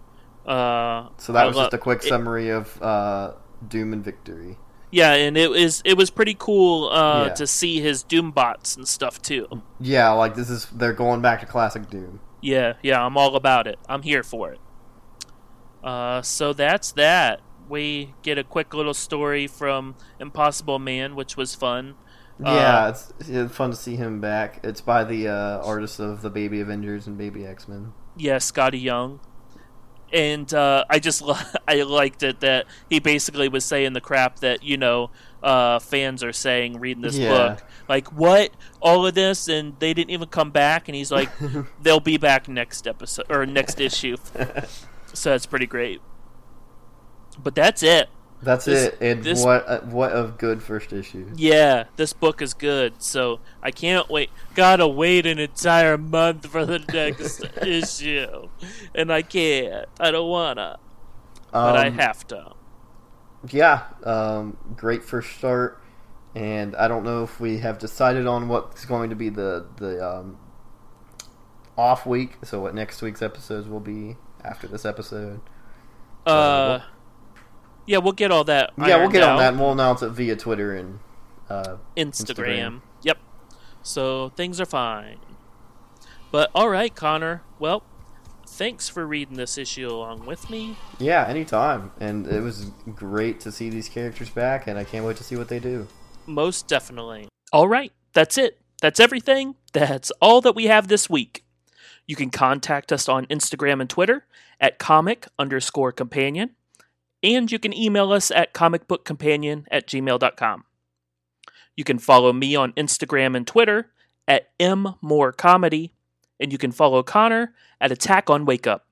uh So that was just a quick it- summary of uh, Doom and Victory. Yeah, and it was it was pretty cool uh Yeah. to see his Doom bots and stuff too. Yeah, like this is they're going back to classic Doom. Yeah, yeah, I'm all about it. I'm here for it. Uh, so that's that. We get a quick little story from Impossible Man, which was fun. Yeah, Uh, it's, it's fun to see him back. It's by the uh, artist of the Baby Avengers and Baby X Men. Yeah, Skottie Young. And uh, I just (laughs) I liked it that he basically was saying the crap that you know uh, fans are saying reading this Yeah. book. Like what all of this, and they didn't even come back. And he's like, (laughs) they'll be back next episode or next issue. (laughs) So that's pretty great. But that's it. That's This- it. And this- what uh, what a good first issue. Yeah, this book is good. So I can't wait. Gotta wait an entire month for the next (laughs) issue, and I can't. I don't wanna, but I Um, have to. yeah, um, great first start, and I don't know if we have decided on what's going to be the the um, off week. So what next week's episodes will be after this episode. Uh, yeah, we'll get all that. Yeah, we'll get ironed on that, and we'll announce it via Twitter and uh, Instagram. Instagram. Yep. So things are fine. But all right, Connor. Well, thanks for reading this issue along with me. yeah, anytime. And it was great to see these characters back, and I can't wait to see what they do. Most definitely. All right, that's it. That's everything. That's all that we have this week. You can contact us on Instagram and Twitter at comic underscore companion, and you can email us at comicbookcompanion at gmail.com. You can follow me on Instagram and Twitter at mmorecomedy, and you can follow Connor at Attack on Wake Up.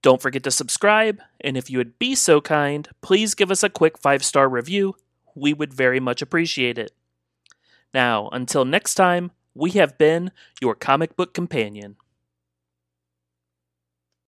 Don't forget to subscribe, and if you would be so kind, please give us a quick five star review. We would very much appreciate it. Now, until next time, we have been your comic book companion.